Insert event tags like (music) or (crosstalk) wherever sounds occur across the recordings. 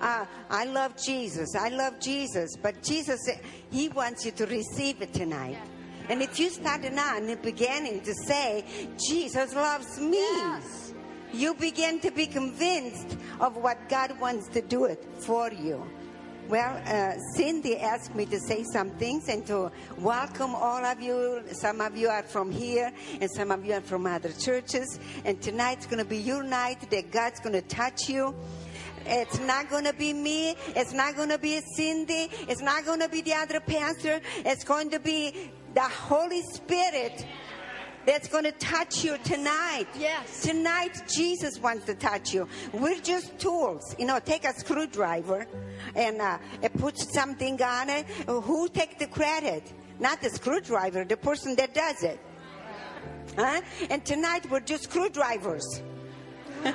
uh, I love Jesus. I love Jesus. But Jesus, He wants you to receive it tonight. And if you start now in the beginning to say, Jesus loves me, Yes. you begin to be convinced of what God wants to do it for you. Well, uh, Cindy asked me to say some things and to welcome all of you. Some of you are from here and some of you are from other churches. And tonight's going to be your night that God's going to touch you. It's not going to be me. It's not going to be Cindy. It's not going to be the other pastor. It's going to be the Holy Spirit that's going to touch you tonight. Yes. Tonight, Jesus wants to touch you. We're just tools. You know, take a screwdriver and, uh, put something on it. Who take the credit? Not the screwdriver, the person that does it. Huh? And tonight, we're just screwdrivers. (laughs)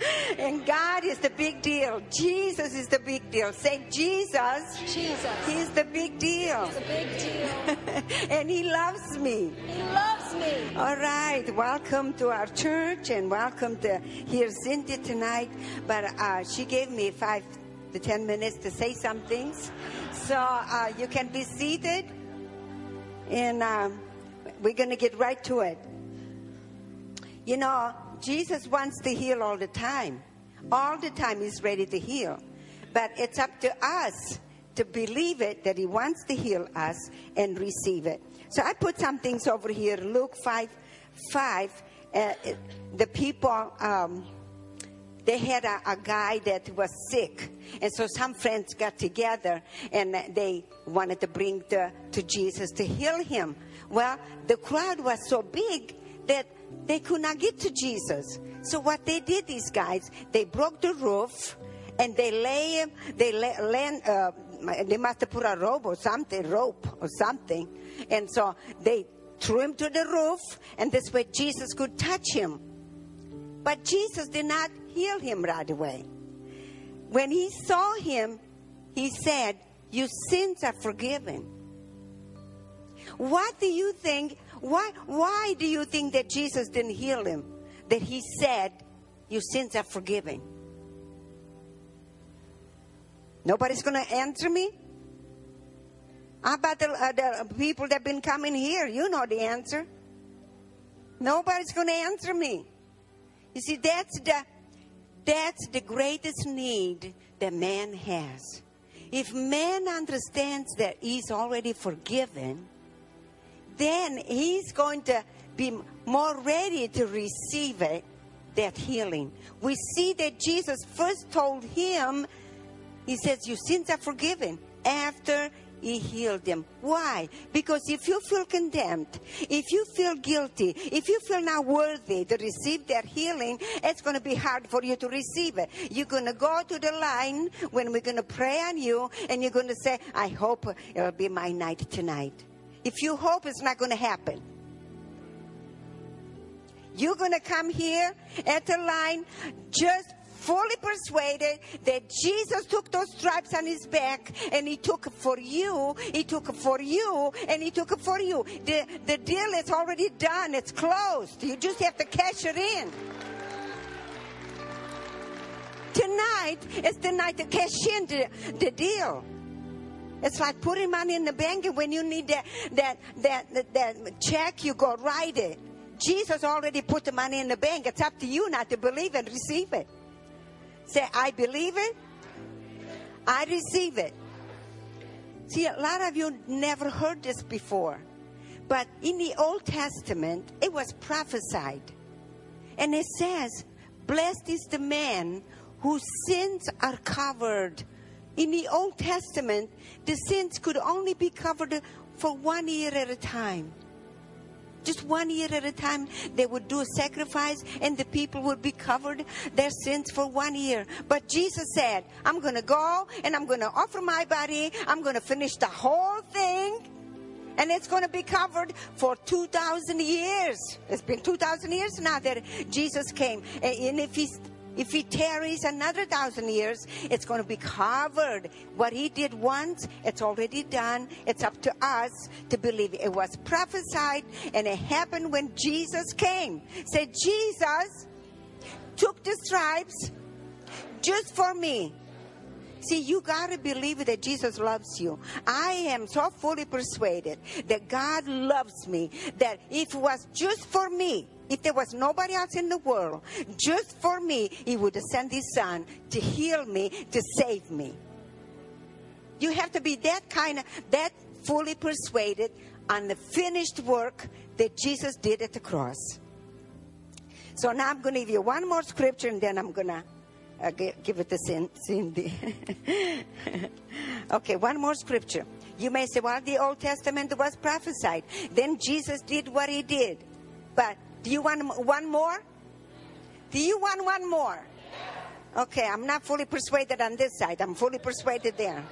(laughs) and God is the big deal. Jesus is the big deal. Say, Jesus, Jesus. He's the big deal. It's a big deal. (laughs) and He loves me. He loves me. All right, welcome to our church and welcome to hear Cindy tonight. But uh, she gave me five to ten minutes to say some things. So uh, you can be seated and um, we're going to get right to it. You know, Jesus wants to heal all the time. All the time, He's ready to heal. But it's up to us to believe it that He wants to heal us and receive it. So I put some things over here. Luke 5 5. Uh, the people. Um, they had a, a, guy that was sick. And so some friends got together and they wanted to bring the, to Jesus to heal him. Well, the crowd was so big that they could not get to Jesus. So what they did, these guys, they broke the roof and they lay him, they lay, lay, uh, they must have put a rope or something, rope or something. And so they threw him to the roof and this way Jesus could touch him. But Jesus did not heal him right away. When he saw him, he said, Your sins are forgiven. What do you think? Why, why do you think that Jesus didn't heal him? That he said, Your sins are forgiven. Nobody's going to answer me? How about the, uh, the people that have been coming here? You know the answer. Nobody's going to answer me. You see, that's the, that's the greatest need that man has. If man understands that he's already forgiven, then he's going to be more ready to receive it, that healing. We see that Jesus first told him, He says, Your sins are forgiven after he healed them. Why? Because if you feel condemned, if you feel guilty, if you feel not worthy to receive that healing, it's going to be hard for you to receive it. You're going to go to the line when we're going to pray on you, and you're going to say, I hope it'll be my night tonight. If you hope it's not going to happen, you're going to come here at the line just fully persuaded that Jesus took those stripes on his back and he took it for you, he took it for you, and he took it for you. The, the deal is already done, it's closed. You just have to cash it in. Tonight is the night to cash in the, the deal. It's like putting money in the bank, and when you need that, that, that, that, that check, you go write it. Jesus already put the money in the bank. It's up to you not to believe and receive it. Say, I believe it. I receive it. See, a lot of you never heard this before. But in the Old Testament, it was prophesied. And it says, Blessed is the man whose sins are covered. In the Old Testament, the sins could only be covered for one year at a time just one year at a time they would do a sacrifice and the people would be covered their sins for one year but jesus said i'm going to go and i'm going to offer my body i'm going to finish the whole thing and it's going to be covered for 2,000 years. It's been 2,000 years now that Jesus came. And if he's if he tarries another thousand years, it's going to be covered. What he did once, it's already done. It's up to us to believe it was prophesied and it happened when Jesus came. Said Jesus took the stripes. just for me. See, you got to believe that Jesus loves you. I am so fully persuaded that God loves me that if it was just for me, if there was nobody else in the world, just for me, He would send His Son to heal me, to save me. You have to be that kind of, that fully persuaded on the finished work that Jesus did at the cross. So now I'm going to give you one more scripture and then I'm going to uh, give it to Cindy. (laughs) okay, one more scripture. You may say, well, the Old Testament was prophesied. Then Jesus did what he did. But do you want one more? Do you want one more? Okay, I'm not fully persuaded on this side. I'm fully persuaded there.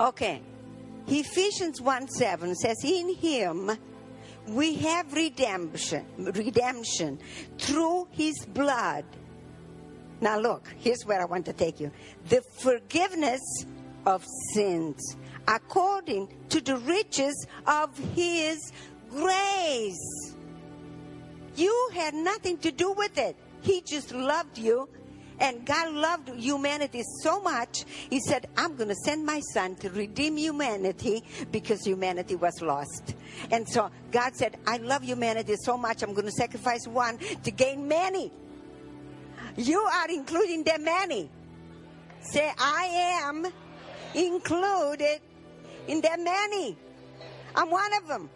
Okay. Ephesians 1 7 says, In him we have redemption, redemption through his blood. Now look, here's where I want to take you. The forgiveness of sins according to the riches of his grace. You had nothing to do with it. He just loved you and God loved humanity so much, He said, I'm going to send my son to redeem humanity because humanity was lost. And so God said, I love humanity so much, I'm going to sacrifice one to gain many. You are including the many. Say, I am included in the many. I'm one of them.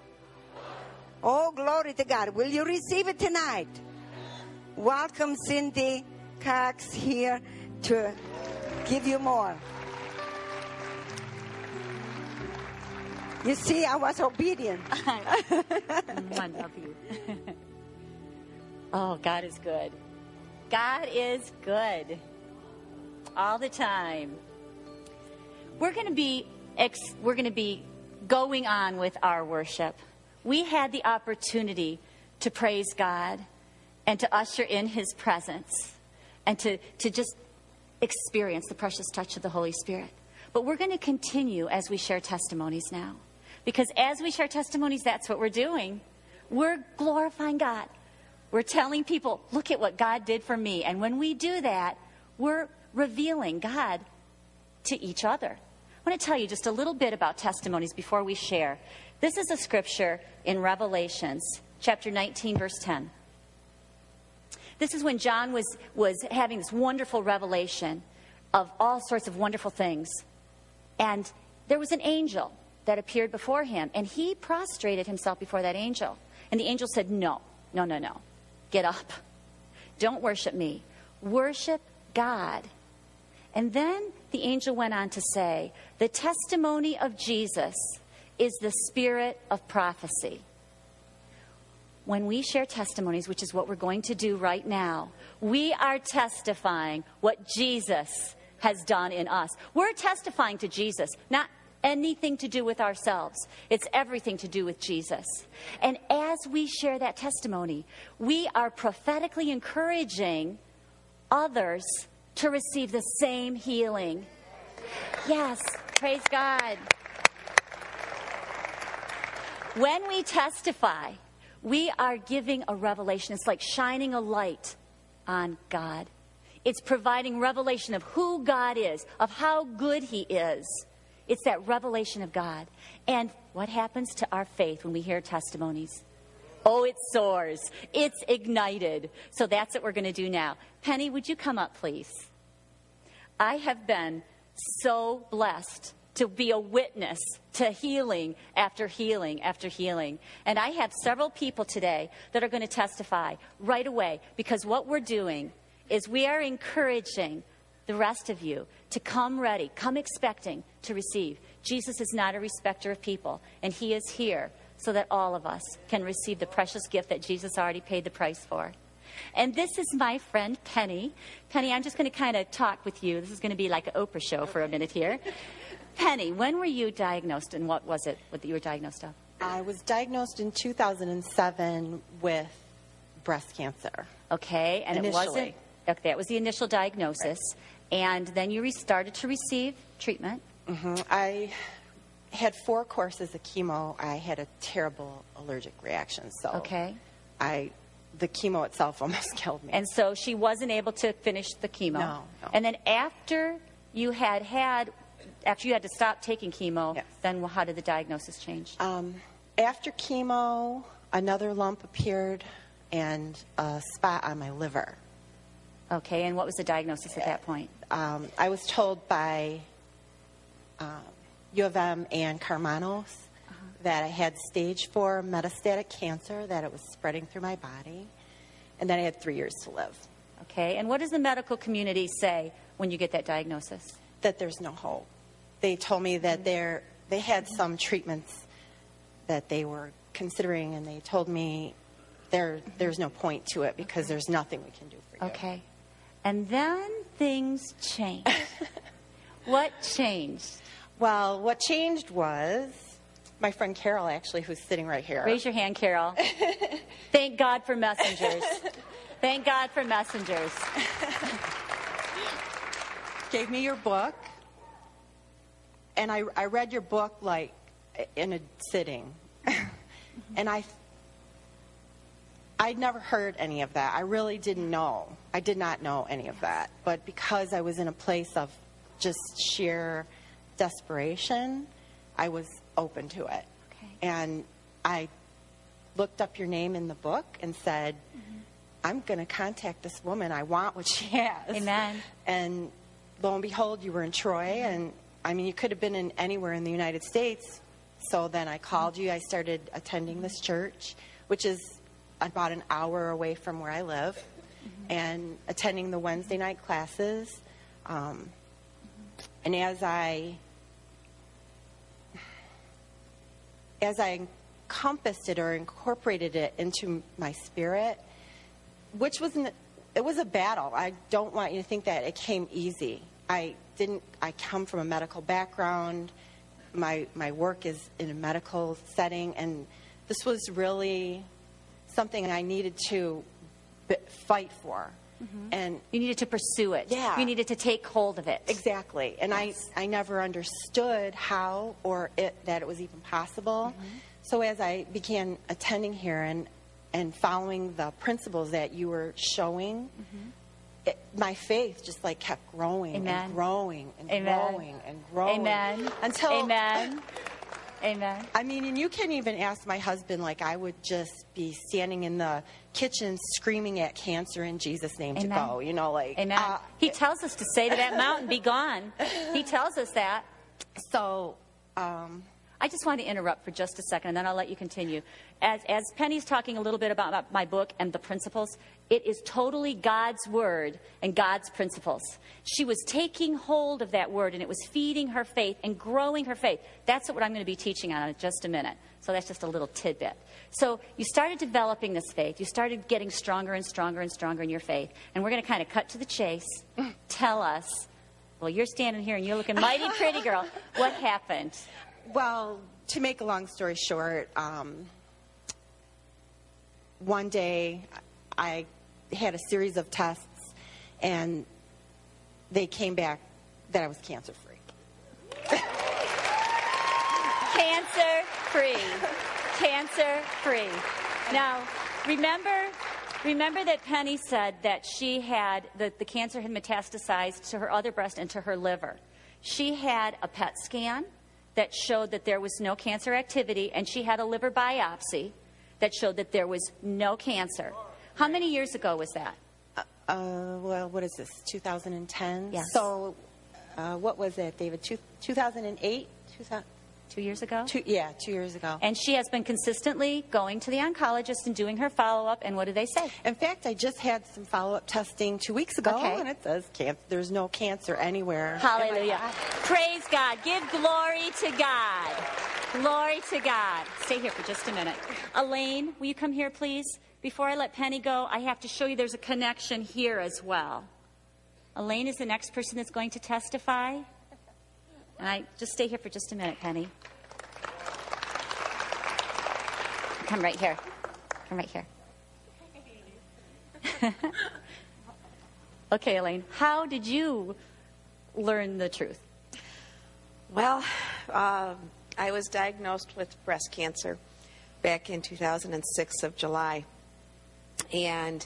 Oh, glory to God. Will you receive it tonight? Welcome, Cindy. Cox here to give you more. You see, I was obedient. (laughs) I love you. oh, God is good. God is good all the time. We're going to be ex- we're going to be going on with our worship. We had the opportunity to praise God and to usher in His presence and to, to just experience the precious touch of the Holy Spirit. But we're going to continue as we share testimonies now. Because as we share testimonies, that's what we're doing. We're glorifying God. We're telling people, look at what God did for me. And when we do that, we're revealing God to each other. I want to tell you just a little bit about testimonies before we share. This is a scripture in Revelations, chapter 19, verse 10. This is when John was, was having this wonderful revelation of all sorts of wonderful things. And there was an angel that appeared before him, and he prostrated himself before that angel. And the angel said, No, no, no, no. Get up. Don't worship me. Worship God. And then the angel went on to say, The testimony of Jesus is the spirit of prophecy when we share testimonies, which is what we're going to do right now, we are testifying what Jesus has done in us. We're testifying to Jesus, not anything to do with ourselves. It's everything to do with Jesus. And as we share that testimony, we are prophetically encouraging others to receive the same healing. Yes, praise God. When we testify, we are giving a revelation. It's like shining a light on God. It's providing revelation of who God is, of how good He is. It's that revelation of God. And what happens to our faith when we hear testimonies? Oh, it soars. It's ignited. So that's what we're going to do now. Penny, would you come up, please? I have been so blessed to be a witness to healing after healing after healing. And I have several people today that are going to testify right away because what we're doing is we are encouraging the rest of you to come ready, come expecting to receive. Jesus is not a respecter of people, and He is here so that all of us can receive the precious gift that Jesus already paid the price for. And this is my friend Penny. Penny, I'm just going to kind of talk with you. This is going to be like an Oprah show for a minute here. Penny, when were you diagnosed and what was it that you were diagnosed of? I was diagnosed in 2007 with breast cancer. Okay, and Initially. it wasn't. Okay, that was the initial diagnosis, right. and then you started to receive treatment. Mm-hmm. I had four courses of chemo. I had a terrible allergic reaction, so okay, I the chemo itself (laughs) almost killed me. And so she wasn't able to finish the chemo. No, no. And then after you had had, after you had to stop taking chemo, Yes. then how did the diagnosis change? um, after chemo, another lump appeared and a spot on my liver. Okay, and what was the diagnosis at that point? Um, I was told by um, U of M and Karmanos that I had stage four metastatic cancer, that it was spreading through my body, and that I had three years to live. Okay, and what does the medical community say when you get that diagnosis? That there's no hope. They told me that there they had some treatments that they were considering, and they told me there there's no point to it because there's nothing we can do for you. Okay, and then things changed. (laughs) what changed? Well, what changed was my friend Carol, actually, who's sitting right here. Raise your hand, Carol. (laughs) Thank God for messengers. Thank God for messengers. (laughs) gave me your book, and I, I read your book like in a sitting, (laughs) and I I'd never heard any of that. I really didn't know. I did not know any of that, but because I was in a place of just sheer desperation, I was open to it, Okay. and I looked up your name in the book and said. Mm-hmm. I'm going to contact this woman. I want what she (laughs) has. Amen. And lo and behold, you were in Troy, mm-hmm. and I mean, you could have been in anywhere in the United States. So then I called you. I started attending this church, which is about an hour away from where I live, and attending the Wednesday night classes. Um, and as I as I encompassed it or incorporated it into my spirit, which was an, it was a battle. I don't want you to think that it came easy. I didn't. I come from a medical background. My my work is in a medical setting, and this was really something I needed to b- fight for. Mm-hmm. And You needed to pursue it. Yeah. You needed to take hold of it. Exactly. And I, I never understood how or it, that it was even possible. Mm-hmm. So as I began attending here and, and following the principles that you were showing, mm-hmm. It, my faith just like kept growing Amen. and growing and Amen. growing and growing. Amen. Until Amen. Amen. I mean, and you can't even ask my husband, like, I would just be standing in the kitchen screaming at cancer in Jesus' name Amen. to go, you know, like. Amen. uh, he tells us to say to that mountain, be gone. He tells us that. so, um, I just want to interrupt for just a second, and then I'll let you continue. As, as Penny's talking a little bit about my- my book and the principles, it is totally God's word and God's principles. She was taking hold of that word, and it was feeding her faith and growing her faith. That's what I'm going to be teaching on in just a minute. So that's just a little tidbit. So you started developing this faith. You started getting stronger and stronger and stronger in your faith. And we're going to kind of cut to the chase. Tell us. Well, you're standing here and you're looking mighty pretty, girl. What happened? Well, to make a long story short, um, one day I had a series of tests, and they came back that I was cancer free. (laughs) Cancer free. Cancer free. Now, remember remember that Penny said that she had that the cancer had metastasized to her other breast and to her liver. She had a PET scan that showed that there was no cancer activity and she had a liver biopsy that showed that there was no cancer. How many years ago was that? Uh, well, what is this? 2010. Yes. So, uh, what was it, David? Two, 2008. 2000, 2 years ago? two, yeah, two years ago. And she has been consistently going to the oncologist and doing her follow up and what do they say? In fact, I just had some follow-up testing two weeks ago, Okay. and it says there's no cancer anywhere. Hallelujah. Praise God. Give glory to God. Glory to God. Stay here for just a minute. Elaine, will you come here, please? Before I let Penny go, I have to show you there's a connection here as well. Elaine is the next person that's going to testify. And I just stay here for just a minute, Penny. Come right here. Come right here. (laughs) okay, Elaine, how did you learn the truth? Well, um, I was diagnosed with breast cancer back in 2006 of July. And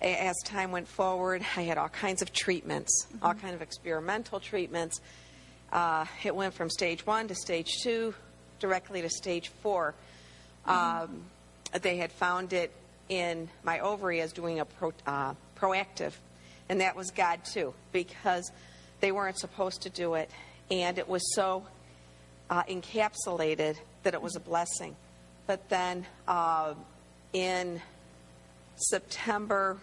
as time went forward, I had all kinds of treatments, all kind of experimental treatments. Uh, it went from stage one to stage two, directly to stage 4 Um, they had found it in my ovary as doing a pro, uh, proactive, and that was God too, because they weren't supposed to do it, and it was so uh, encapsulated that it was a blessing. But then uh, in September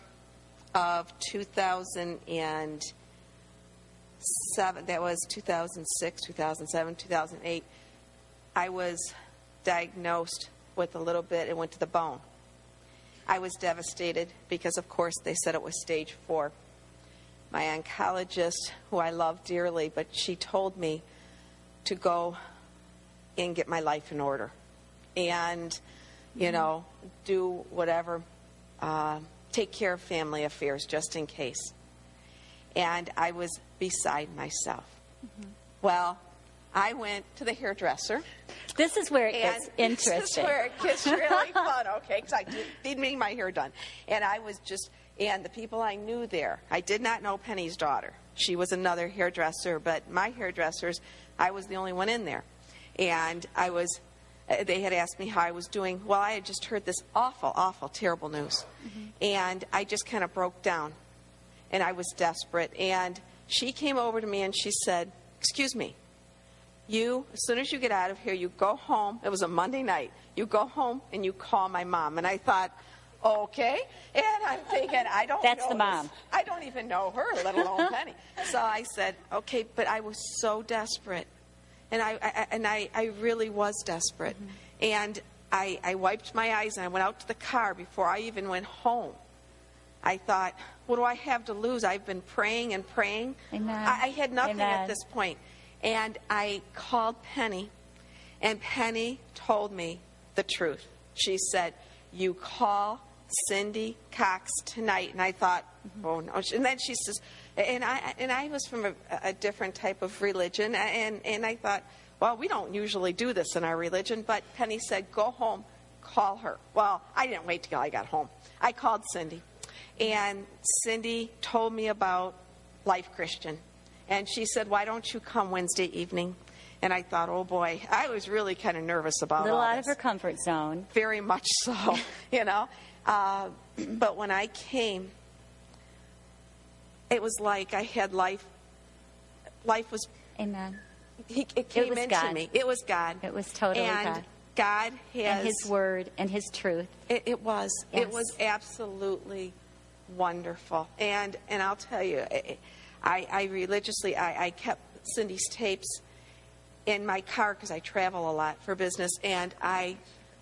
of 2007, that was 2006, 2007, 2008, I was diagnosed with a little bit, it went to the bone. I was devastated because, of course, they said it was stage four. My oncologist, who I love dearly, but she told me to go and get my life in order and, you know, do whatever, uh, take care of family affairs just in case. And I was beside myself. Well, I went to the hairdresser. This is where it gets interesting. This is where it gets really (laughs) fun, okay? Because I did, did need my hair done. And I was just, and the people I knew there, I did not know Penny's daughter. She was another hairdresser, but my hairdressers, I was the only one in there. And I was, uh, they had asked me how I was doing. Well, I had just heard this awful, awful, terrible news. And I just kind of broke down. And I was desperate. And she came over to me and she said, Excuse me, you, as soon as you get out of here, you go home. It was a Monday night. You go home and you call my mom. And I thought, okay. And I'm thinking, I don't That's know the this- mom. I don't even know her, let alone (laughs) Penny. So I said, okay, but I was so desperate. And I, I and I, I really was desperate. Mm-hmm. And I, I wiped my eyes and I went out to the car before I even went home. I thought, what do I have to lose? I've been praying and praying. Amen. I, I had nothing Amen. at this point. And I called Penny, and Penny told me the truth. She said, You call Cindy Cox tonight. And I thought, mm-hmm. Oh, no. And then she says, and I, and I was from a, a different type of religion, and, and I thought, Well, we don't usually do this in our religion, but Penny said, Go home, call her. Well, I didn't wait till I got home. I called Cindy, and Cindy told me about Life Christian. And she said, Why don't you come Wednesday evening? And I thought, Oh boy, I was really kind of nervous a about little all out of her comfort zone. Very much so, (laughs) you know. Uh, but when I came, it was like I had life. Life was, Amen. he, it came was into God. me. It was God. It was totally and God. God has. And His word and His truth. It, it was. Yes. It was absolutely wonderful. And and I'll tell you, I, I, I religiously I, I kept Cindy's tapes in my car because I travel a lot for business, and I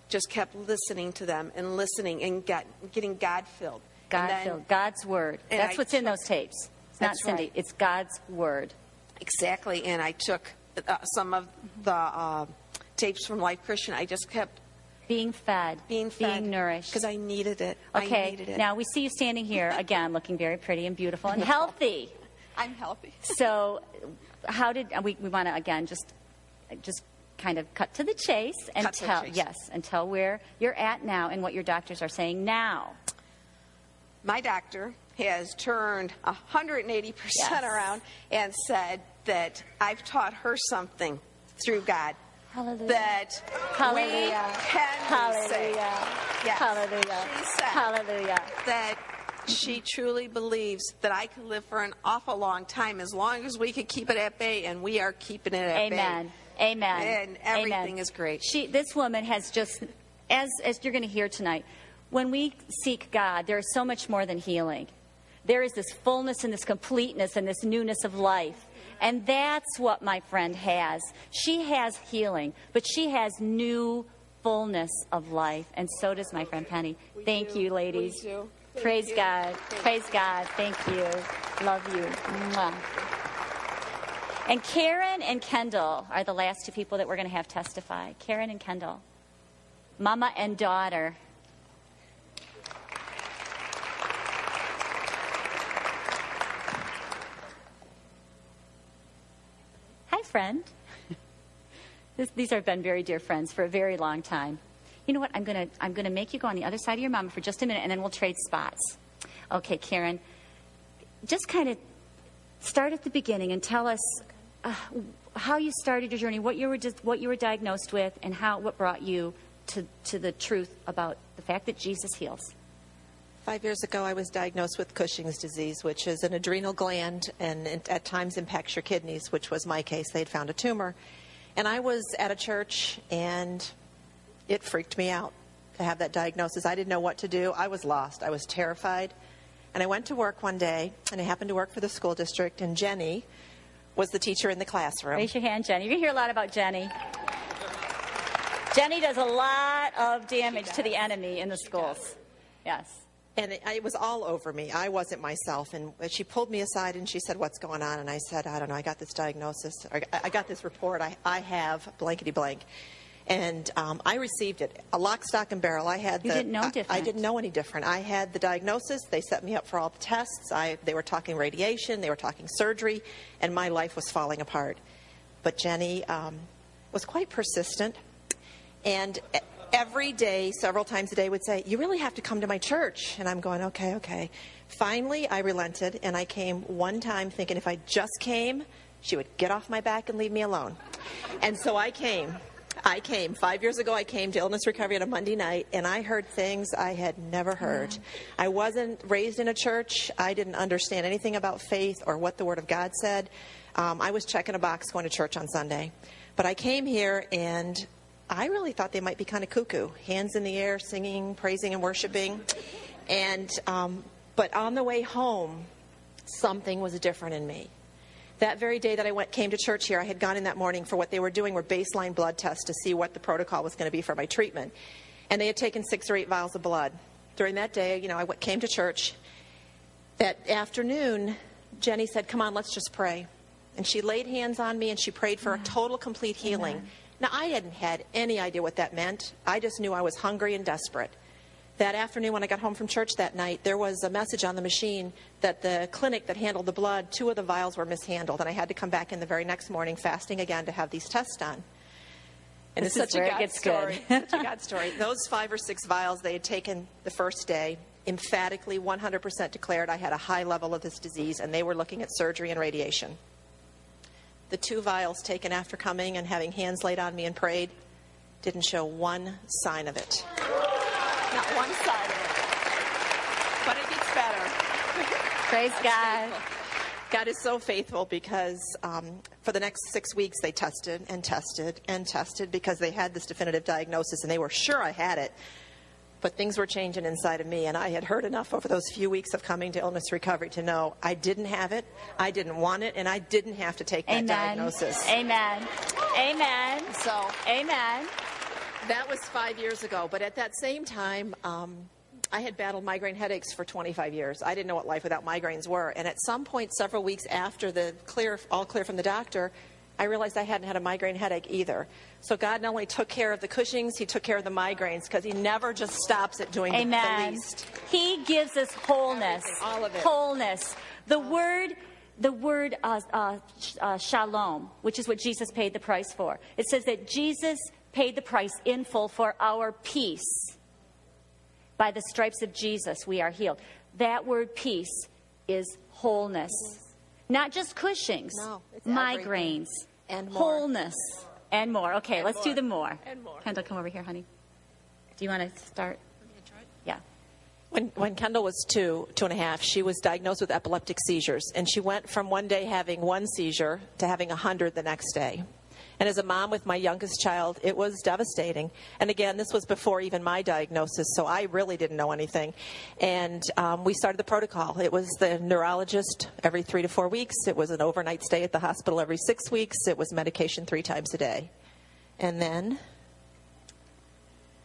just kept listening to them and listening and got, getting God filled. God filled. God's word. That's I what's in those tapes. It's not Cindy. right. It's God's word. Exactly, and I took uh, some of the uh, tapes from Life Christian. I just kept Being fed. being fed Being nourished. because I needed it. I Okay. needed it. Now we see you standing here again, looking very pretty and beautiful and (laughs) healthy. I'm healthy. So, how did we? We want to again just, just kind of cut to the chase and Cut tell chase. yes, and tell where you're at now and what your doctors are saying now. my doctor has turned 180% Yes. around and said that I've taught her something through God Hallelujah. that Hallelujah. we can say. Hallelujah. Yes. Hallelujah. She said Hallelujah. that she truly believes that I could live for an awful long time as long as we could keep it at bay, and we are keeping it at Amen. bay. Amen. Amen. And everything Amen. is great. She, this woman has just, as as you're going to hear tonight, when we seek God, there is so much more than healing. There is this fullness and this completeness and this newness of life. And that's what my friend has. She has healing, but she has new fullness of life. And so does my friend Penny. Thank do. you, ladies. Thank Praise you. God. Thank Praise God. Thank you. Love you. Mwah. And Karen and Kendall are the last two people that we're going to have testify. Karen and Kendall. Mama and daughter. Friend. (laughs) This, these have been very dear friends for a very long time. You know what? I'm gonna I'm gonna make you go on the other side of your mama for just a minute, and then we'll trade spots. Okay, Karen. Just kind of start at the beginning and tell us uh, how you started your journey, what you were just, what you were diagnosed with, and how what brought you to to the truth about the fact that Jesus heals. Five years ago, I was diagnosed with Cushing's disease, which is an adrenal gland and it- at times impacts your kidneys, which was my case. They had found a tumor. And I was at a church and it freaked me out to have that diagnosis. I didn't know what to do. I was lost. I was terrified. And I went to work one day and I happened to work for the school district and Jenny was the teacher in the classroom. Raise your hand, Jenny. You're going to hear a lot about Jenny. Jenny does a lot of damage to the enemy in the schools. Yes. And it, it was all over me. I wasn't myself. And she pulled me aside and she said, What's going on? And I said, I don't know. I got this diagnosis. I, I got this report. I, I have blankety blank. And um, I received it. A lock, stock, and barrel. I had You the, didn't know I- I, didn't know any different. I had the diagnosis. They set me up for all the tests. I, they were talking radiation. They were talking surgery. And my life was falling apart. But Jenny um, was quite persistent. And e- every day, several times a day, would say, You really have to come to my church. And I'm going, Okay, okay. Finally, I relented and I came one time thinking if I just came, she would get off my back and leave me alone. And so I came. I came. Five years ago, I came to Illness Recovery on a Monday night, and I heard things I had never heard. I wasn't raised in a church. I didn't understand anything about faith or what the Word of God said. Um, I was checking a box going to church on Sunday. But I came here, and I really thought they might be kind of cuckoo hands in the air, singing, praising, and worshiping. And, um, but on the way home, something was different in me. That very day that I went, came to church here, I had gone in that morning for what they were doing were baseline blood tests to see what the protocol was going to be for my treatment. And they had taken six or eight vials of blood. During that day, you know, I went, came to church. That afternoon, Jenny said, Come on, let's just pray. And she laid hands on me and she prayed for a total, complete healing. Now, I hadn't had any idea what that meant. I just knew I was hungry and desperate. That afternoon, when I got home from church that night, there was a message on the machine that the clinic that handled the blood, two of the vials were mishandled, and I had to come back in the very next morning, fasting again, to have these tests done. And This it's is such a God story. (laughs) such a God story. Those five or six vials they had taken the first day emphatically, 100% declared I had a high level of this disease, and they were looking at surgery and radiation. The two vials taken after coming and having hands laid on me and prayed didn't show one sign of it. Not one side of it. But it gets better. (laughs) Praise God. God is so faithful because um, for the next six weeks they tested and tested and tested because they had this definitive diagnosis and they were sure I had it. But things were changing inside of me, and I had heard enough over those few weeks of coming to illness recovery to know I didn't have it, I didn't want it, and I didn't have to take that Amen. diagnosis. Amen. Amen. So Amen. that was five years ago. But at that same time, um, I had battled migraine headaches for 25 years. I didn't know what life without migraines were. And at some point, several weeks after the clear, all clear from the doctor, I realized I hadn't had a migraine headache either. So God not only took care of the Cushings, He took care of the migraines because He never just stops at doing the- the Amen. least. He gives us wholeness. All of it. Wholeness. The word, the word uh, uh, uh, shalom, which is what Jesus paid the price for. It says that Jesus paid the price in full for our peace. By the stripes of Jesus, we are healed. That word peace is wholeness. Not just Cushing's, No, migraines. And more. wholeness, and more. Okay, let's do the more. And more. Kendall, come over here, honey. Do you want to start? Yeah. When, when Kendall was two, two and a half, she was diagnosed with epileptic seizures, and she went from one day having one seizure to having a hundred the next day. And as a mom with my youngest child, it was devastating. And again, this was before even my diagnosis, so I really didn't know anything. And um, we started the protocol. It was the neurologist every three to four weeks. It was an overnight stay at the hospital every six weeks. It was medication three times a day. And then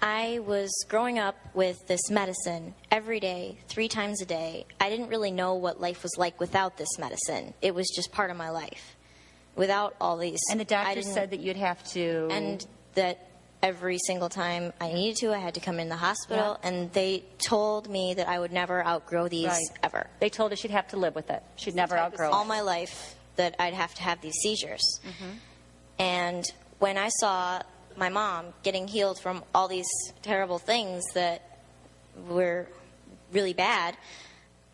I was growing up with this medicine every day, three times a day. I didn't really know what life was like without this medicine. It was just part of my life. Without all these. And the I doctor said that you'd have to. And that every single time I needed to, I had to come in the hospital, Yeah. and they told me that I would never outgrow these Right. ever. They told her she'd have to live with it. She'd never outgrow all my life that I'd have to have these seizures. Mm-hmm. And when I saw my mom getting healed from all these terrible things that were really bad,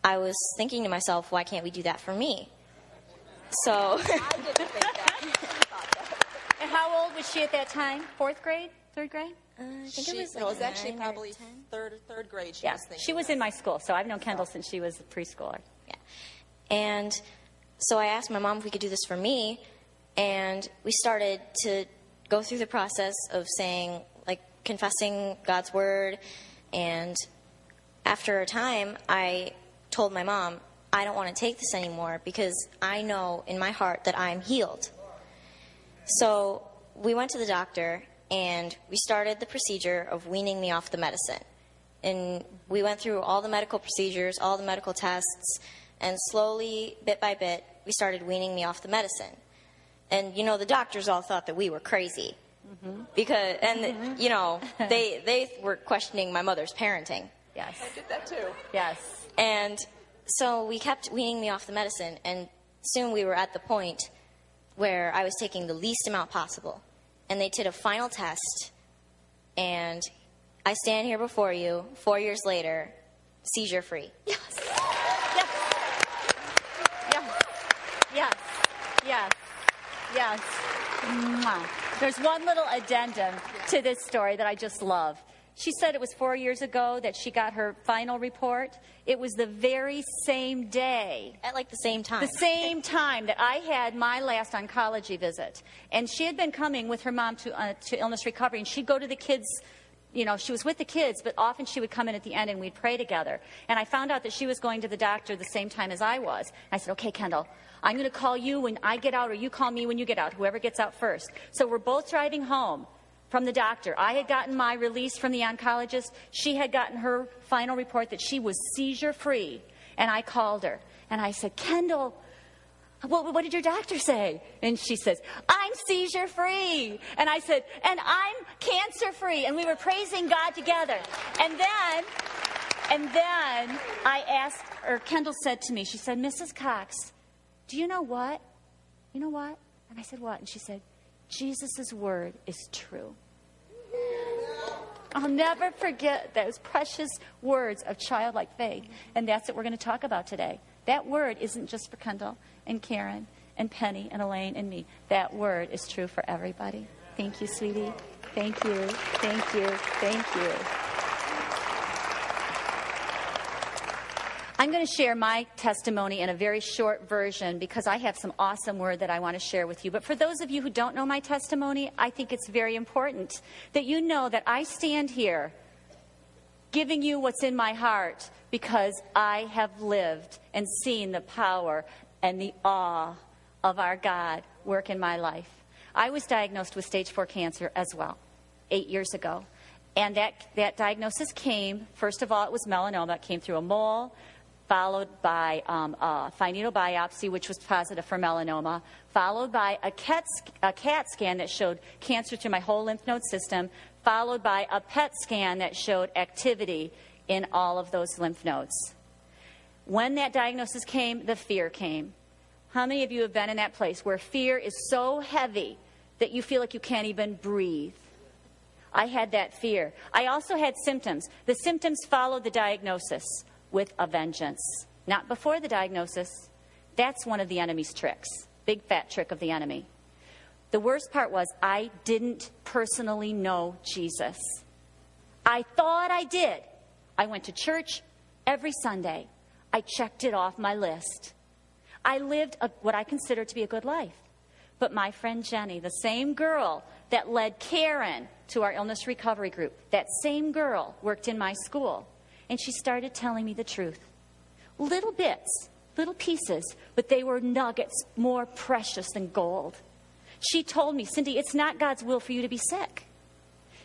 I was thinking to myself, why can't we do that for me? So, (laughs) And how old was she at that time? Fourth grade? Third grade? uh, I think She, it was like no, it was actually probably 10. third third grade. She Yeah, was thinking she was this. in my school, so I've known Kendall since she was a preschooler. Yeah. And so I asked my mom if we could do this for me, and we started to go through the process of saying, like, confessing God's word. And after a time, I told my mom, I don't want to take this anymore because I know in my heart that I'm healed. So we went to the doctor and we started the procedure of weaning me off the medicine. And we went through all the medical procedures, all the medical tests, and slowly, bit by bit, we started weaning me off the medicine. And you know, the doctors all thought that we were crazy mm-hmm. because, and mm-hmm. you know, they (laughs) they were questioning my mother's parenting. Yes. I did that too. Yes. And so we kept weaning me off the medicine, and soon we were at the point where I was taking the least amount possible. And they did a final test, and I stand here before you, four years later, seizure free. Yes. Yes. Yes. Yes. Yes. Mwah. There's one little addendum to this story that I just love. She said it was four years ago that she got her final report. It was the very same day At like the same time. the same time that I had my last oncology visit. And she had been coming with her mom to, uh, to illness recovery, and she'd go to the kids. You know, she was with the kids, but often she would come in at the end and we'd pray together. And I found out that she was going to the doctor the same time as I was. I said, okay, Kendall, I'm going to call you when I get out, or you call me when you get out, whoever gets out first. So we're both driving home from the doctor. I had gotten my release from the oncologist. She had gotten her final report that she was seizure free. And I called her and I said, Kendall, what, what did your doctor say? And she says, I'm seizure free. And I said, and I'm cancer free. And we were praising God together. And then, and then I asked, or Kendall said to me, she said, Mrs. Cox, do you know what? You know what? And I said, what? And she said, Jesus' word is true. I'll never forget those precious words of childlike faith. And that's what we're going to talk about today. That word isn't just for Kendall and Karen and Penny and Elaine and me. That word is true for everybody. Thank you, sweetie. Thank you. Thank you. Thank you. I'm going to share my testimony in a very short version because I have some awesome word that I want to share with you. But for those of you who don't know my testimony, I think it's very important that you know that I stand here giving you what's in my heart because I have lived and seen the power and the awe of our God work in my life. I was diagnosed with stage four cancer as well, eight years ago. And that, that diagnosis came, first of all, it was melanoma. It came through a mole, followed by um, a fine needle biopsy, which was positive for melanoma, followed by a CAT, a CAT scan that showed cancer to my whole lymph node system, followed by a PET scan that showed activity in all of those lymph nodes. When that diagnosis came, the fear came. How many of you have been in that place where fear is so heavy that you feel like you can't even breathe? I had that fear. I also had symptoms. The symptoms followed the diagnosis with a vengeance. Not before the diagnosis. That's one of the enemy's tricks. Big fat trick of the enemy. The worst part was I didn't personally know Jesus. I thought I did. I went to church every Sunday. I checked it off my list. I lived a, what I consider to be a good life. But my friend Jenny, the same girl that led Karen to our illness recovery group, that same girl worked in my school. And she started telling me the truth. Little bits, little pieces, but they were nuggets more precious than gold. She told me, Cindy, it's not God's will for you to be sick.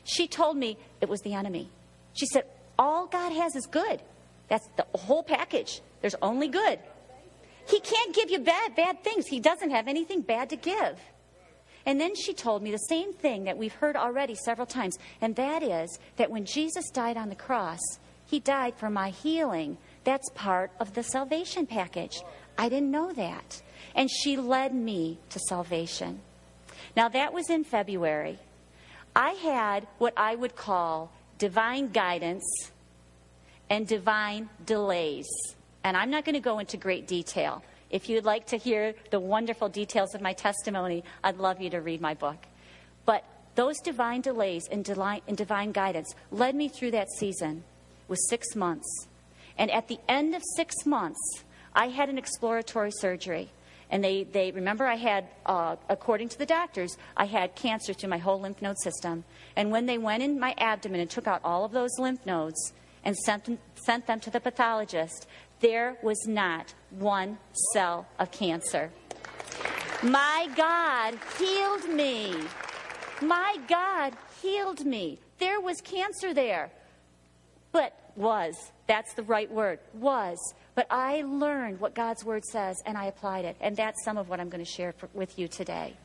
She told me it was the enemy. She said, all God has is good. That's the whole package. There's only good. He can't give you bad, bad things. He doesn't have anything bad to give. And then she told me the same thing that we've heard already several times, and that is that when Jesus died on the cross, he died for my healing. That's part of the salvation package. I didn't know that. And she led me to salvation. Now, that was in February. I had what I would call divine guidance and divine delays. And I'm not going to go into great detail. If you'd like to hear the wonderful details of my testimony, I'd love you to read my book. But those divine delays and divine, guidance led me through that season with six months. And at the end of six months, I had an exploratory surgery. And they, they remember I had, uh, according to the doctors, I had cancer through my whole lymph node system. And when they went in my abdomen and took out all of those lymph nodes and sent them, sent them to the pathologist, there was not one cell of cancer. My God healed me. My God healed me. There was cancer there. But was, that's the right word, was. But I learned what God's word says and I applied it. And that's some of what I'm going to share for, with you today.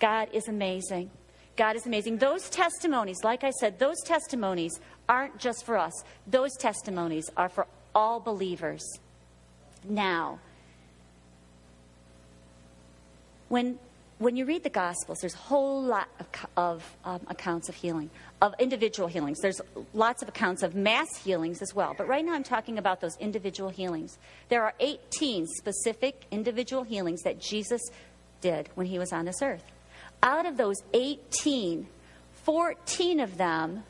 God is amazing. God is amazing. Those testimonies, like I said, those testimonies aren't just for us, those testimonies are for all believers. Now, when when you read the Gospels, there's a whole lot of, of um, accounts of healing, of individual healings. There's lots of accounts of mass healings as well. But right now I'm talking about those individual healings. There are 18 specific individual healings that Jesus did when he was on this earth. Out of those 18, 14 of them,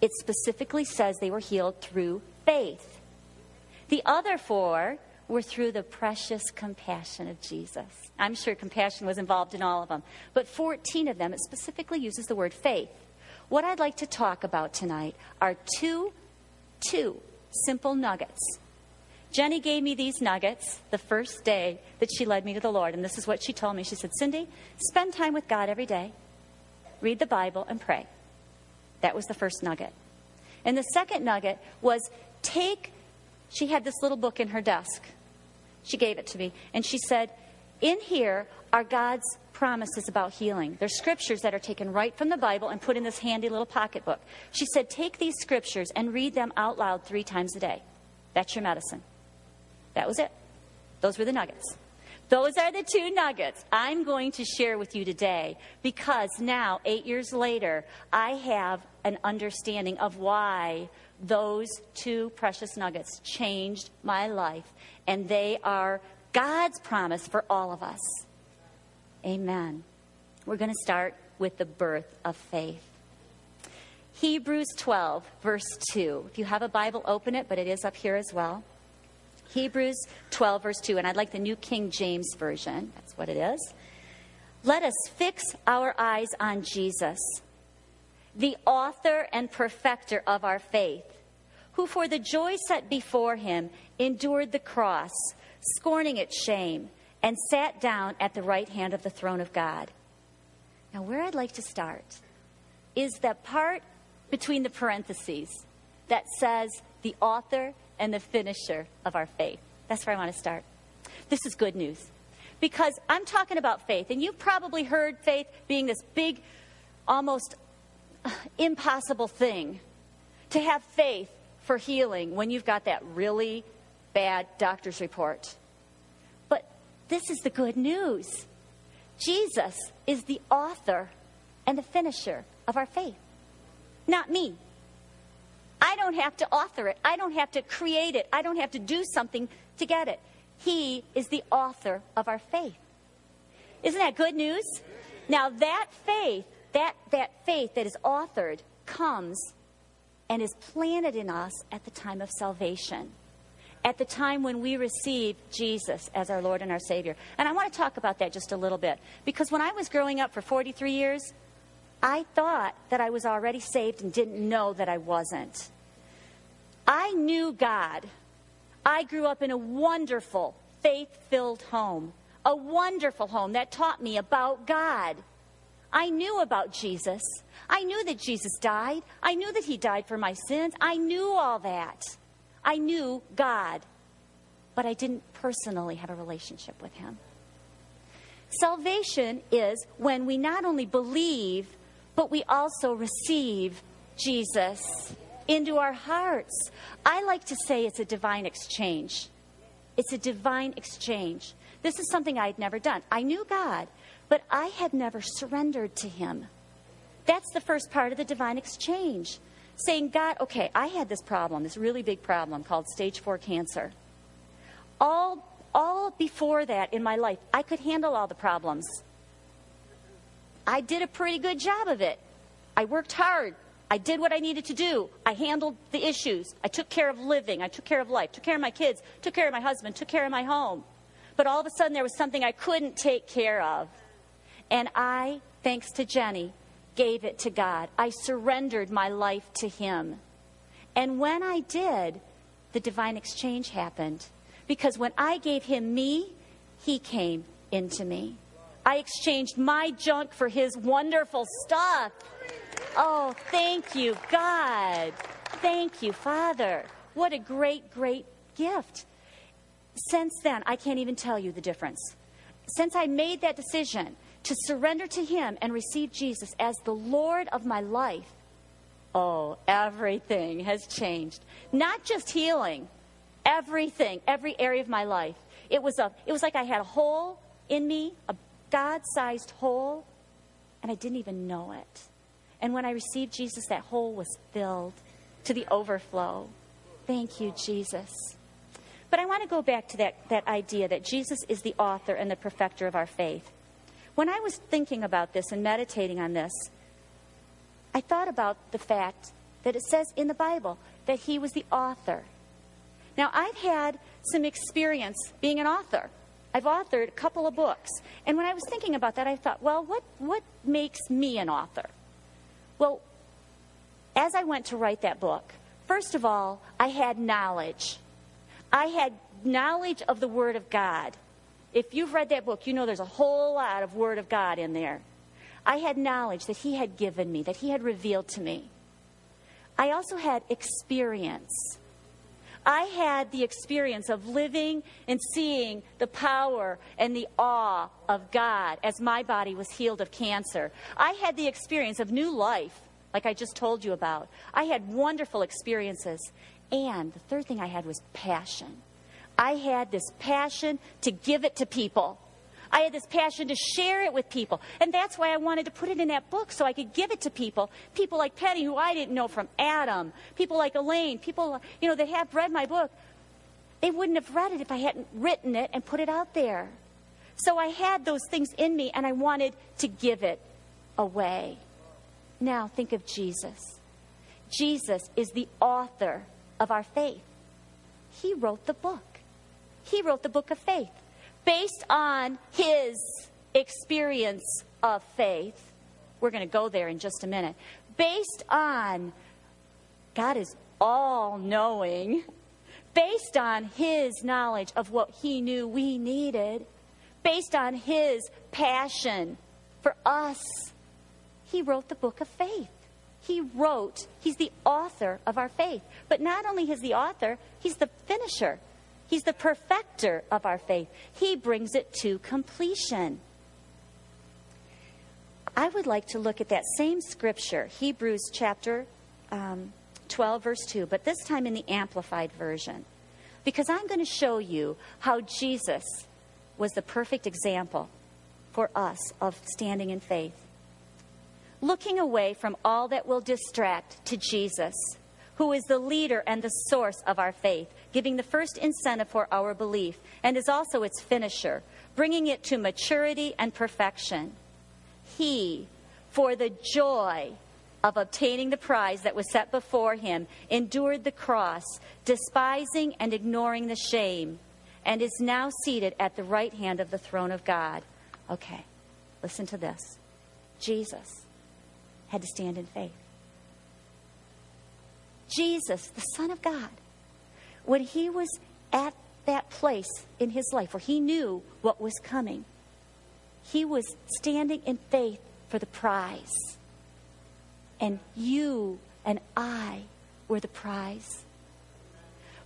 it specifically says they were healed through faith. The other four were through the precious compassion of Jesus. I'm sure compassion was involved in all of them. But 14 of them, it specifically uses the word faith. What I'd like to talk about tonight are two, two simple nuggets. Jenny gave me these nuggets the first day that she led me to the Lord. And this is what she told me. She said, Cindy, spend time with God every day, read the Bible, and pray. That was the first nugget. And the second nugget was take, she had this little book in her desk. She gave it to me. And she said, In here are God's promises about healing. They're scriptures that are taken right from the Bible and put in this handy little pocketbook. She said, Take these scriptures and read them out loud three times a day. That's your medicine. That was it. Those were the nuggets. Those are the two nuggets I'm going to share with you today because now, eight years later, I have an understanding of why those two precious nuggets changed my life and they are God's promise for all of us. Amen. We're going to start with the birth of faith. Hebrews 12, verse 2. If you have a Bible, open it, but it is up here as well. Hebrews 12, verse 2, and I'd like the New King James Version. That's what it is. Let us fix our eyes on Jesus, the author and perfecter of our faith, who for the joy set before him endured the cross, scorning its shame, and sat down at the right hand of the throne of God. Now, where I'd like to start is that part between the parentheses that says the author and the finisher of our faith. That's where I want to start. This is good news because I'm talking about faith, and you've probably heard faith being this big, almost impossible thing. To have faith for healing when you've got that really bad doctor's report. But this is the good news Jesus is the author and the finisher of our faith, not me. I don't have to author it. I don't have to create it. I don't have to do something to get it. He is the author of our faith. Isn't that good news? Now that faith, that, that faith that is authored comes and is planted in us at the time of salvation at the time when we receive Jesus as our Lord and our Savior. And I want to talk about that just a little bit. Because when I was growing up for 43 years, I thought that I was already saved and didn't know that I wasn't. I knew God. I grew up in a wonderful, faith filled home, a wonderful home that taught me about God. I knew about Jesus. I knew that Jesus died. I knew that He died for my sins. I knew all that. I knew God, but I didn't personally have a relationship with Him. Salvation is when we not only believe, but we also receive Jesus into our hearts. I like to say it's a divine exchange. It's a divine exchange. This is something I had never done. I knew God, but I had never surrendered to Him. That's the first part of the divine exchange. Saying, God, okay, I had this problem, this really big problem called stage four cancer. All, all before that in my life, I could handle all the problems. I did a pretty good job of it. I worked hard. I did what I needed to do. I handled the issues. I took care of living. I took care of life. Took care of my kids. Took care of my husband. Took care of my home. But all of a sudden, there was something I couldn't take care of. And I, thanks to Jenny, gave it to God. I surrendered my life to Him. And when I did, the divine exchange happened. Because when I gave Him me, He came into me. I exchanged my junk for His wonderful stuff. Oh, thank you, God. Thank you, Father. What a great, great gift. Since then, I can't even tell you the difference. Since I made that decision to surrender to Him and receive Jesus as the Lord of my life, oh, everything has changed. Not just healing, everything, every area of my life. It was, a, it was like I had a hole in me, a God sized hole, and I didn't even know it. And when I received Jesus, that hole was filled to the overflow. Thank you, Jesus. But I want to go back to that, that idea that Jesus is the author and the perfecter of our faith. When I was thinking about this and meditating on this, I thought about the fact that it says in the Bible that he was the author. Now, I've had some experience being an author. I've authored a couple of books. And when I was thinking about that, I thought, well, what, what makes me an author? Well, as I went to write that book, first of all, I had knowledge. I had knowledge of the Word of God. If you've read that book, you know there's a whole lot of Word of God in there. I had knowledge that He had given me, that He had revealed to me. I also had experience. I had the experience of living and seeing the power and the awe of God as my body was healed of cancer. I had the experience of new life, like I just told you about. I had wonderful experiences. And the third thing I had was passion. I had this passion to give it to people. I had this passion to share it with people. And that's why I wanted to put it in that book so I could give it to people. People like Penny, who I didn't know from Adam. People like Elaine. People, you know, that have read my book. They wouldn't have read it if I hadn't written it and put it out there. So I had those things in me and I wanted to give it away. Now think of Jesus. Jesus is the author of our faith. He wrote the book. He wrote the book of faith based on his experience of faith. We're going to go there in just a minute. Based on God is all knowing, based on his knowledge of what he knew we needed, based on his passion for us, he wrote the book of faith. He wrote, he's the author of our faith. But not only is the author, he's the finisher. He's the perfecter of our faith. He brings it to completion. I would like to look at that same scripture, Hebrews chapter um, 12, verse 2, but this time in the Amplified Version, because I'm going to show you how Jesus was the perfect example for us of standing in faith. Looking away from all that will distract to Jesus who is the leader and the source of our faith, giving the first incentive for our belief, and is also its finisher, bringing it to maturity and perfection. He, for the joy of obtaining the prize that was set before him, endured the cross, despising and ignoring the shame, and is now seated at the right hand of the throne of God. Okay, listen to this. Jesus had to stand in faith. Jesus, the Son of God, when he was at that place in his life where he knew what was coming, he was standing in faith for the prize. And you and I were the prize.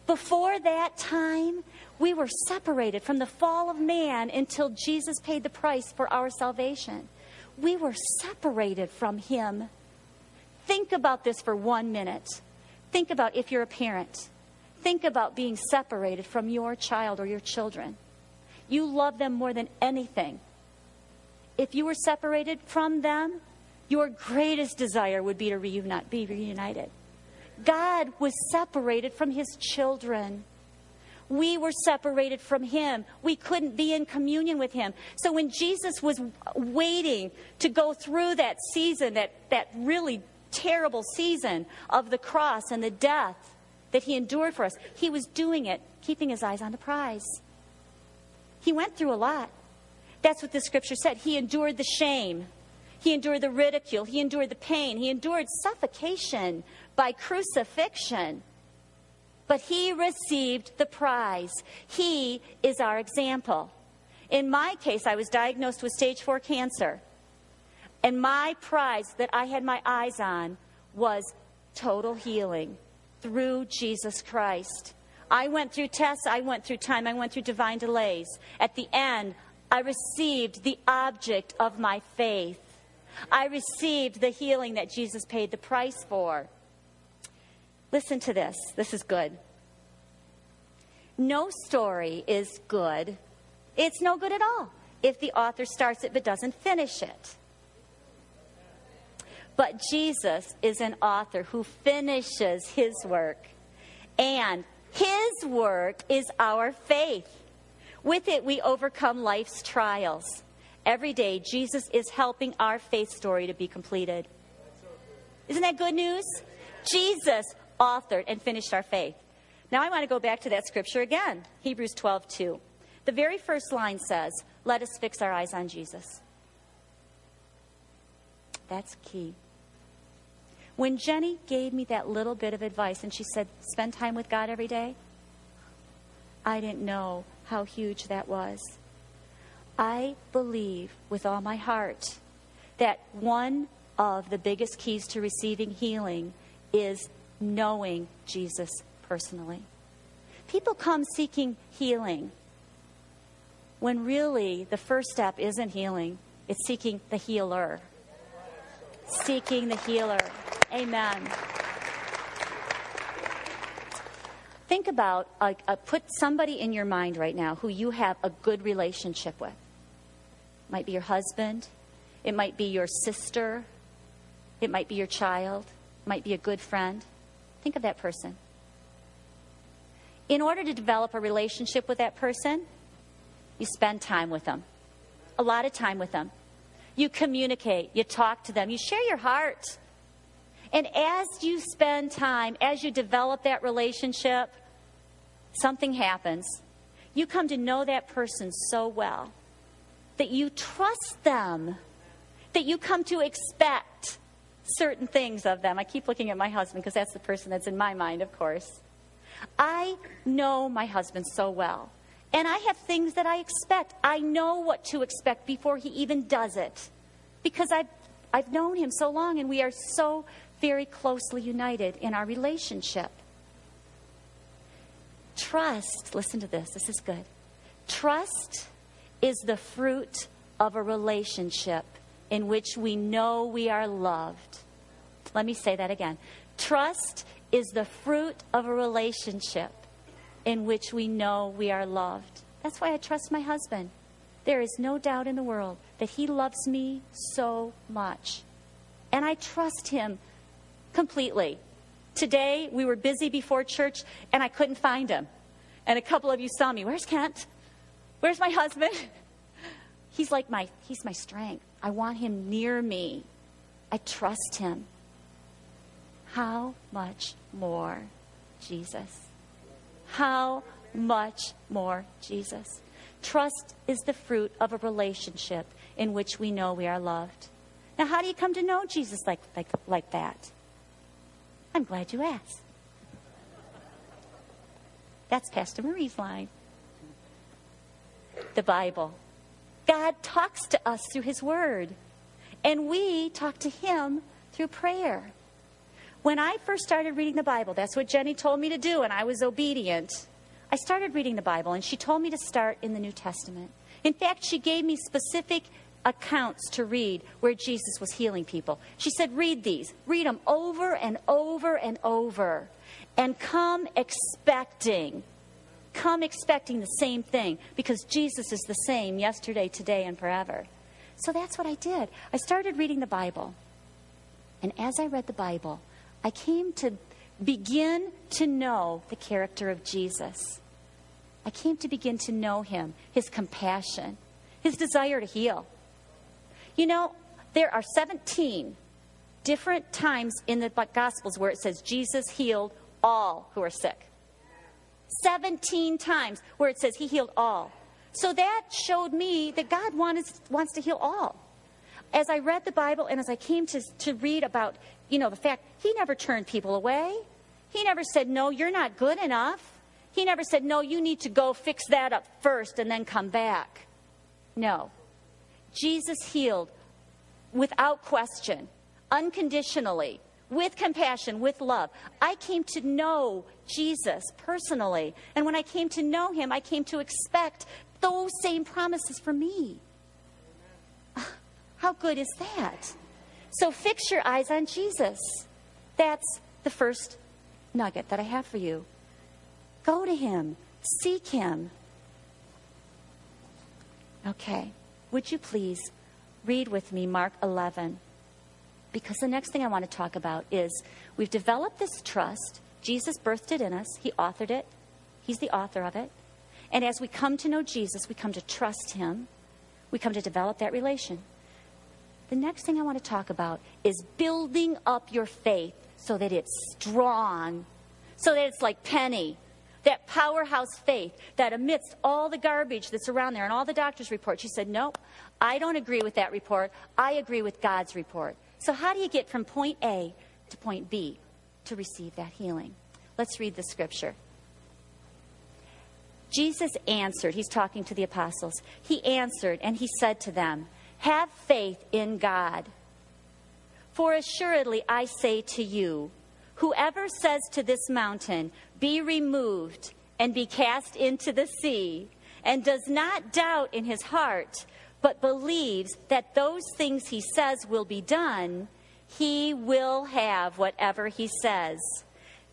Before that time, we were separated from the fall of man until Jesus paid the price for our salvation. We were separated from him. Think about this for one minute. Think about if you're a parent. Think about being separated from your child or your children. You love them more than anything. If you were separated from them, your greatest desire would be to reunite, be reunited. God was separated from his children. We were separated from him. We couldn't be in communion with him. So when Jesus was waiting to go through that season, that, that really terrible season of the cross and the death that he endured for us, he was doing it, keeping his eyes on the prize. He went through a lot. That's what the scripture said. He endured the shame. He endured the ridicule. He endured the pain. He endured suffocation by crucifixion. But he received the prize. He is our example. In my case, I was diagnosed with stage four cancer. And my prize that I had my eyes on was total healing through Jesus Christ. I went through tests, I went through time, I went through divine delays. At the end, I received the object of my faith. I received the healing that Jesus paid the price for. Listen to this. This is good. No story is good. It's no good at all if the author starts it but doesn't finish it. But Jesus is an author who finishes his work. And his work is our faith. With it, we overcome life's trials. Every day, Jesus is helping our faith story to be completed. Isn't that good news? Jesus authored and finished our faith. Now, I want to go back to that scripture again Hebrews 12 2. The very first line says, Let us fix our eyes on Jesus. That's key. When Jenny gave me that little bit of advice and she said, Spend time with God every day, I didn't know how huge that was. I believe with all my heart that one of the biggest keys to receiving healing is knowing Jesus personally. People come seeking healing when really the first step isn't healing, it's seeking the healer. Seeking the healer. Amen. Think about, uh, put somebody in your mind right now who you have a good relationship with. It might be your husband, it might be your sister, it might be your child, it might be a good friend. Think of that person. In order to develop a relationship with that person, you spend time with them, a lot of time with them. You communicate, you talk to them, you share your heart. And as you spend time, as you develop that relationship, something happens. You come to know that person so well that you trust them, that you come to expect certain things of them. I keep looking at my husband because that's the person that's in my mind, of course. I know my husband so well. And I have things that I expect. I know what to expect before he even does it. Because I've, I've known him so long and we are so very closely united in our relationship. Trust, listen to this, this is good. Trust is the fruit of a relationship in which we know we are loved. Let me say that again. Trust is the fruit of a relationship in which we know we are loved. That's why I trust my husband. There is no doubt in the world that he loves me so much. And I trust him completely. Today, we were busy before church and I couldn't find him. And a couple of you saw me. Where's Kent? Where's my husband? (laughs) He's like my he's my strength. I want him near me. I trust him. How much more Jesus? How much more Jesus? Trust is the fruit of a relationship in which we know we are loved. Now, how do you come to know Jesus like, like, like that? I'm glad you asked. That's Pastor Marie's line. The Bible. God talks to us through His Word, and we talk to Him through prayer. When I first started reading the Bible, that's what Jenny told me to do, and I was obedient. I started reading the Bible, and she told me to start in the New Testament. In fact, she gave me specific accounts to read where Jesus was healing people. She said, Read these, read them over and over and over, and come expecting. Come expecting the same thing because Jesus is the same yesterday, today, and forever. So that's what I did. I started reading the Bible. And as I read the Bible, I came to begin to know the character of Jesus. I came to begin to know him, his compassion, his desire to heal. You know, there are 17 different times in the Gospels where it says Jesus healed all who are sick. 17 times where it says he healed all. So that showed me that God wants, wants to heal all. As I read the Bible and as I came to, to read about, you know, the fact he never turned people away. He never said, no, you're not good enough. He never said, no, you need to go fix that up first and then come back. No. Jesus healed without question, unconditionally, with compassion, with love. I came to know Jesus personally. And when I came to know him, I came to expect those same promises for me. Ah, how good is that? So fix your eyes on Jesus. That's the first nugget that I have for you. Go to him, seek him. Okay, would you please read with me Mark 11? Because the next thing I want to talk about is we've developed this trust. Jesus birthed it in us, He authored it, He's the author of it. And as we come to know Jesus, we come to trust Him, we come to develop that relation. The next thing I want to talk about is building up your faith so that it's strong, so that it's like Penny, that powerhouse faith that amidst all the garbage that's around there and all the doctor's reports, she said, Nope, I don't agree with that report. I agree with God's report. So, how do you get from point A to point B to receive that healing? Let's read the scripture. Jesus answered, he's talking to the apostles. He answered and he said to them, Have faith in God. For assuredly I say to you, whoever says to this mountain, Be removed and be cast into the sea, and does not doubt in his heart, but believes that those things he says will be done, he will have whatever he says.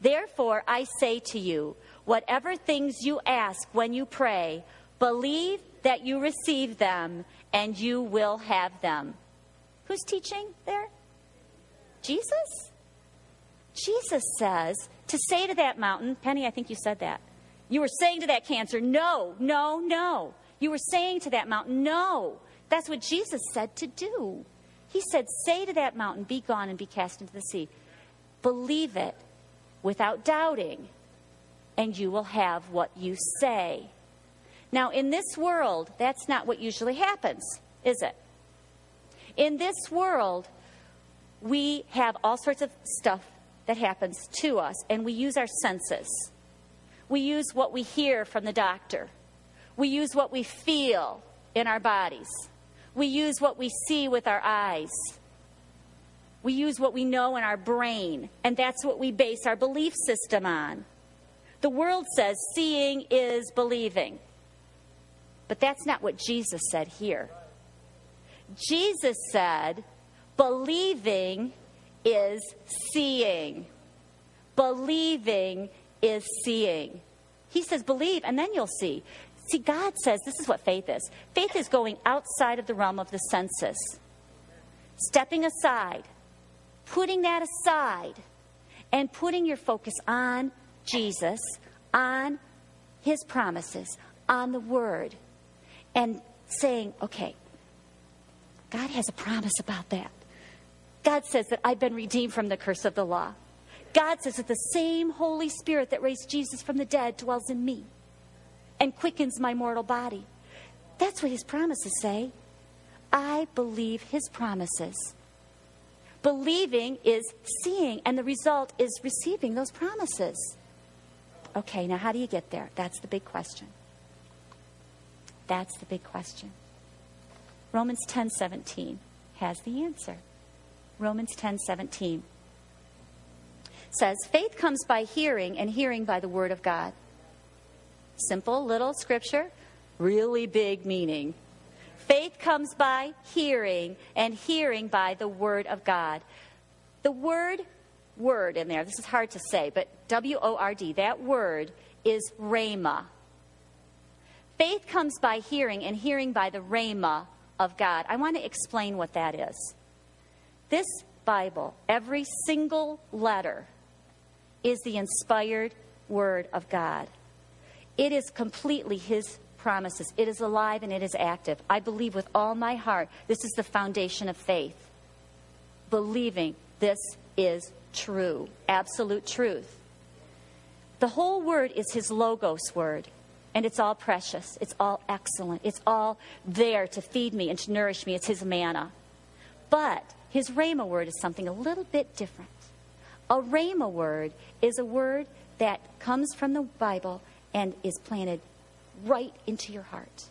Therefore, I say to you, whatever things you ask when you pray, believe that you receive them, and you will have them. Who's teaching there? Jesus? Jesus says to say to that mountain, Penny, I think you said that. You were saying to that cancer, no, no, no. You were saying to that mountain, no. That's what Jesus said to do. He said, Say to that mountain, Be gone and be cast into the sea. Believe it without doubting, and you will have what you say. Now, in this world, that's not what usually happens, is it? In this world, we have all sorts of stuff that happens to us, and we use our senses. We use what we hear from the doctor. We use what we feel in our bodies. We use what we see with our eyes. We use what we know in our brain, and that's what we base our belief system on. The world says seeing is believing. But that's not what Jesus said here. Jesus said, believing is seeing. Believing is seeing. He says, believe, and then you'll see. See, God says this is what faith is faith is going outside of the realm of the senses, stepping aside, putting that aside, and putting your focus on Jesus, on His promises, on the Word, and saying, okay, God has a promise about that. God says that I've been redeemed from the curse of the law. God says that the same Holy Spirit that raised Jesus from the dead dwells in me and quickens my mortal body. That's what his promises say. I believe his promises. Believing is seeing, and the result is receiving those promises. Okay, now how do you get there? That's the big question. That's the big question. Romans 10:17 has the answer. Romans 10:17 says, "Faith comes by hearing and hearing by the word of God." Simple little scripture, really big meaning. Faith comes by hearing and hearing by the word of God. The word word in there, this is hard to say, but W O R D, that word is rhema. Faith comes by hearing and hearing by the rhema of God. I want to explain what that is. This Bible, every single letter, is the inspired Word of God. It is completely His promises. It is alive and it is active. I believe with all my heart this is the foundation of faith. Believing this is true, absolute truth. The whole Word is His Logos Word. And it's all precious. It's all excellent. It's all there to feed me and to nourish me. It's His manna. But His Rhema word is something a little bit different. A Rhema word is a word that comes from the Bible and is planted right into your heart.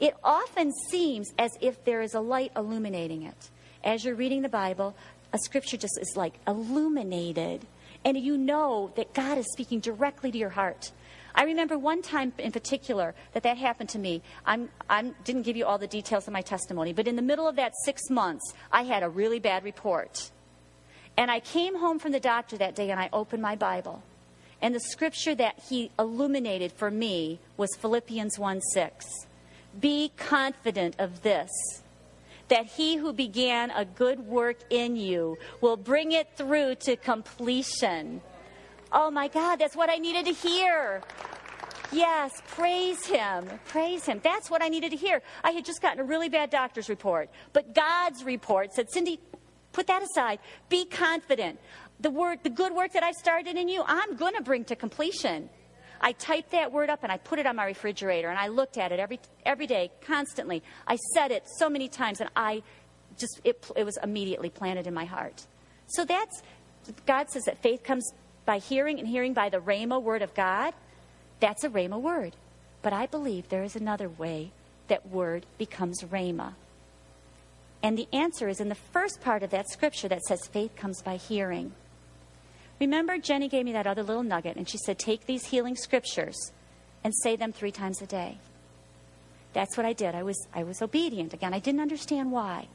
It often seems as if there is a light illuminating it. As you're reading the Bible, a scripture just is like illuminated, and you know that God is speaking directly to your heart. I remember one time in particular that that happened to me. I am didn't give you all the details of my testimony, but in the middle of that six months, I had a really bad report. And I came home from the doctor that day and I opened my Bible. And the scripture that he illuminated for me was Philippians 1 6. Be confident of this, that he who began a good work in you will bring it through to completion. Oh my God, that's what I needed to hear. Yes, praise him. Praise him. That's what I needed to hear. I had just gotten a really bad doctor's report, but God's report said, Cindy, put that aside. Be confident. The word, the good work that I started in you, I'm going to bring to completion. I typed that word up and I put it on my refrigerator and I looked at it every every day, constantly. I said it so many times and I just it, it was immediately planted in my heart. So that's God says that faith comes by hearing and hearing by the Rhema word of God, that's a Rhema word. But I believe there is another way that word becomes Rhema. And the answer is in the first part of that scripture that says faith comes by hearing. Remember, Jenny gave me that other little nugget, and she said, Take these healing scriptures and say them three times a day. That's what I did. I was, I was obedient. Again, I didn't understand why.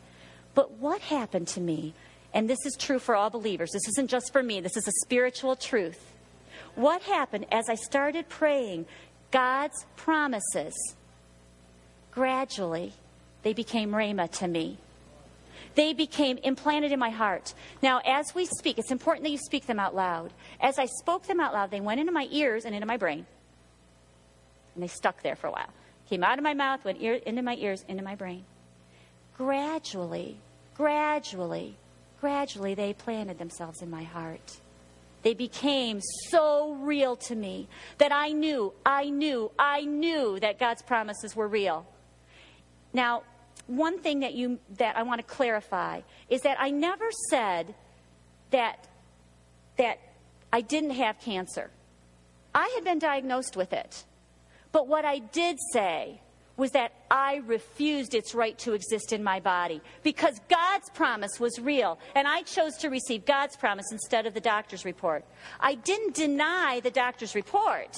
But what happened to me and this is true for all believers. This isn't just for me, this is a spiritual truth. What happened as I started praying God's promises? Gradually, they became Rhema to me. They became implanted in my heart. Now, as we speak, it's important that you speak them out loud. As I spoke them out loud, they went into my ears and into my brain. And they stuck there for a while. Came out of my mouth, went ear, into my ears, into my brain. Gradually, gradually, gradually they planted themselves in my heart. They became so real to me that I knew, I knew, I knew that God's promises were real. Now, one thing that you that I want to clarify is that I never said that that I didn't have cancer. I had been diagnosed with it. But what I did say was that I refused its right to exist in my body because God's promise was real, and I chose to receive God's promise instead of the doctor's report. I didn't deny the doctor's report.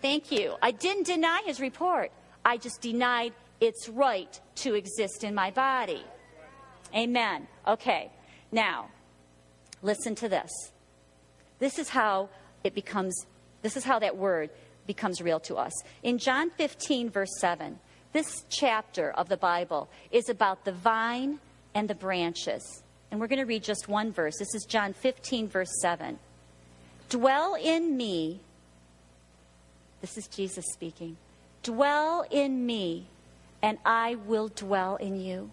Thank you. I didn't deny his report. I just denied its right to exist in my body. Amen. Okay. Now, listen to this. This is how it becomes, this is how that word becomes real to us. In John 15, verse 7, this chapter of the Bible is about the vine and the branches. And we're going to read just one verse. This is John 15, verse 7. Dwell in me. This is Jesus speaking. Dwell in me, and I will dwell in you.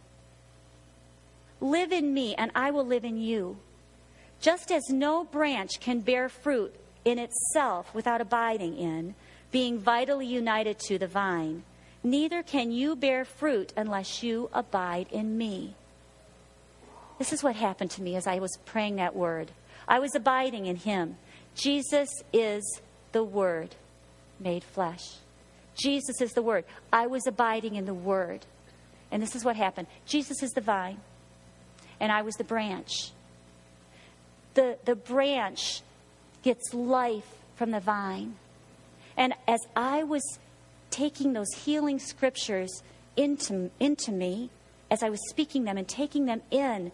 Live in me, and I will live in you. Just as no branch can bear fruit in itself without abiding in, being vitally united to the vine. Neither can you bear fruit unless you abide in me. This is what happened to me as I was praying that word. I was abiding in him. Jesus is the Word made flesh. Jesus is the Word. I was abiding in the Word. And this is what happened Jesus is the vine, and I was the branch. The, the branch gets life from the vine. And as I was taking those healing scriptures into, into me, as I was speaking them and taking them in,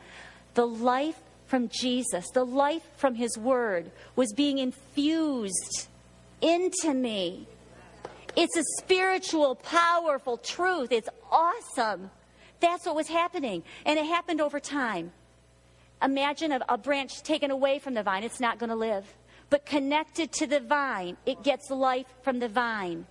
the life from Jesus, the life from His Word, was being infused into me. It's a spiritual, powerful truth. It's awesome. That's what was happening. And it happened over time. Imagine a, a branch taken away from the vine, it's not going to live. But connected to the vine, it gets life from the vine.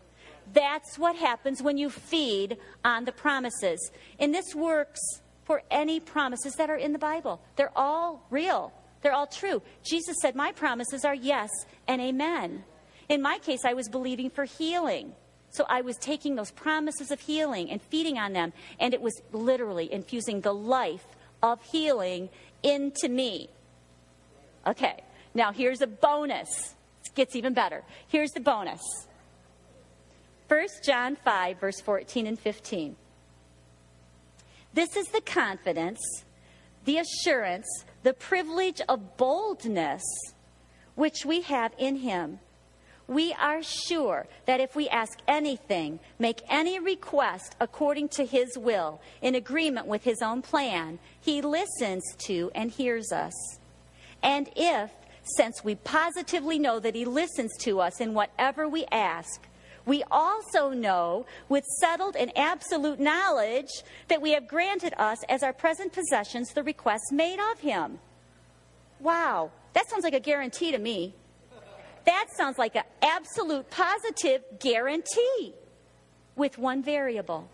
That's what happens when you feed on the promises. And this works for any promises that are in the Bible. They're all real, they're all true. Jesus said, My promises are yes and amen. In my case, I was believing for healing. So I was taking those promises of healing and feeding on them, and it was literally infusing the life of healing into me. Okay, now here's a bonus. It gets even better. Here's the bonus 1 John 5, verse 14 and 15. This is the confidence, the assurance, the privilege of boldness which we have in Him. We are sure that if we ask anything, make any request according to His will, in agreement with His own plan, He listens to and hears us. And if, since we positively know that He listens to us in whatever we ask, we also know with settled and absolute knowledge that we have granted us as our present possessions the requests made of him. Wow, that sounds like a guarantee to me. That sounds like an absolute positive guarantee with one variable.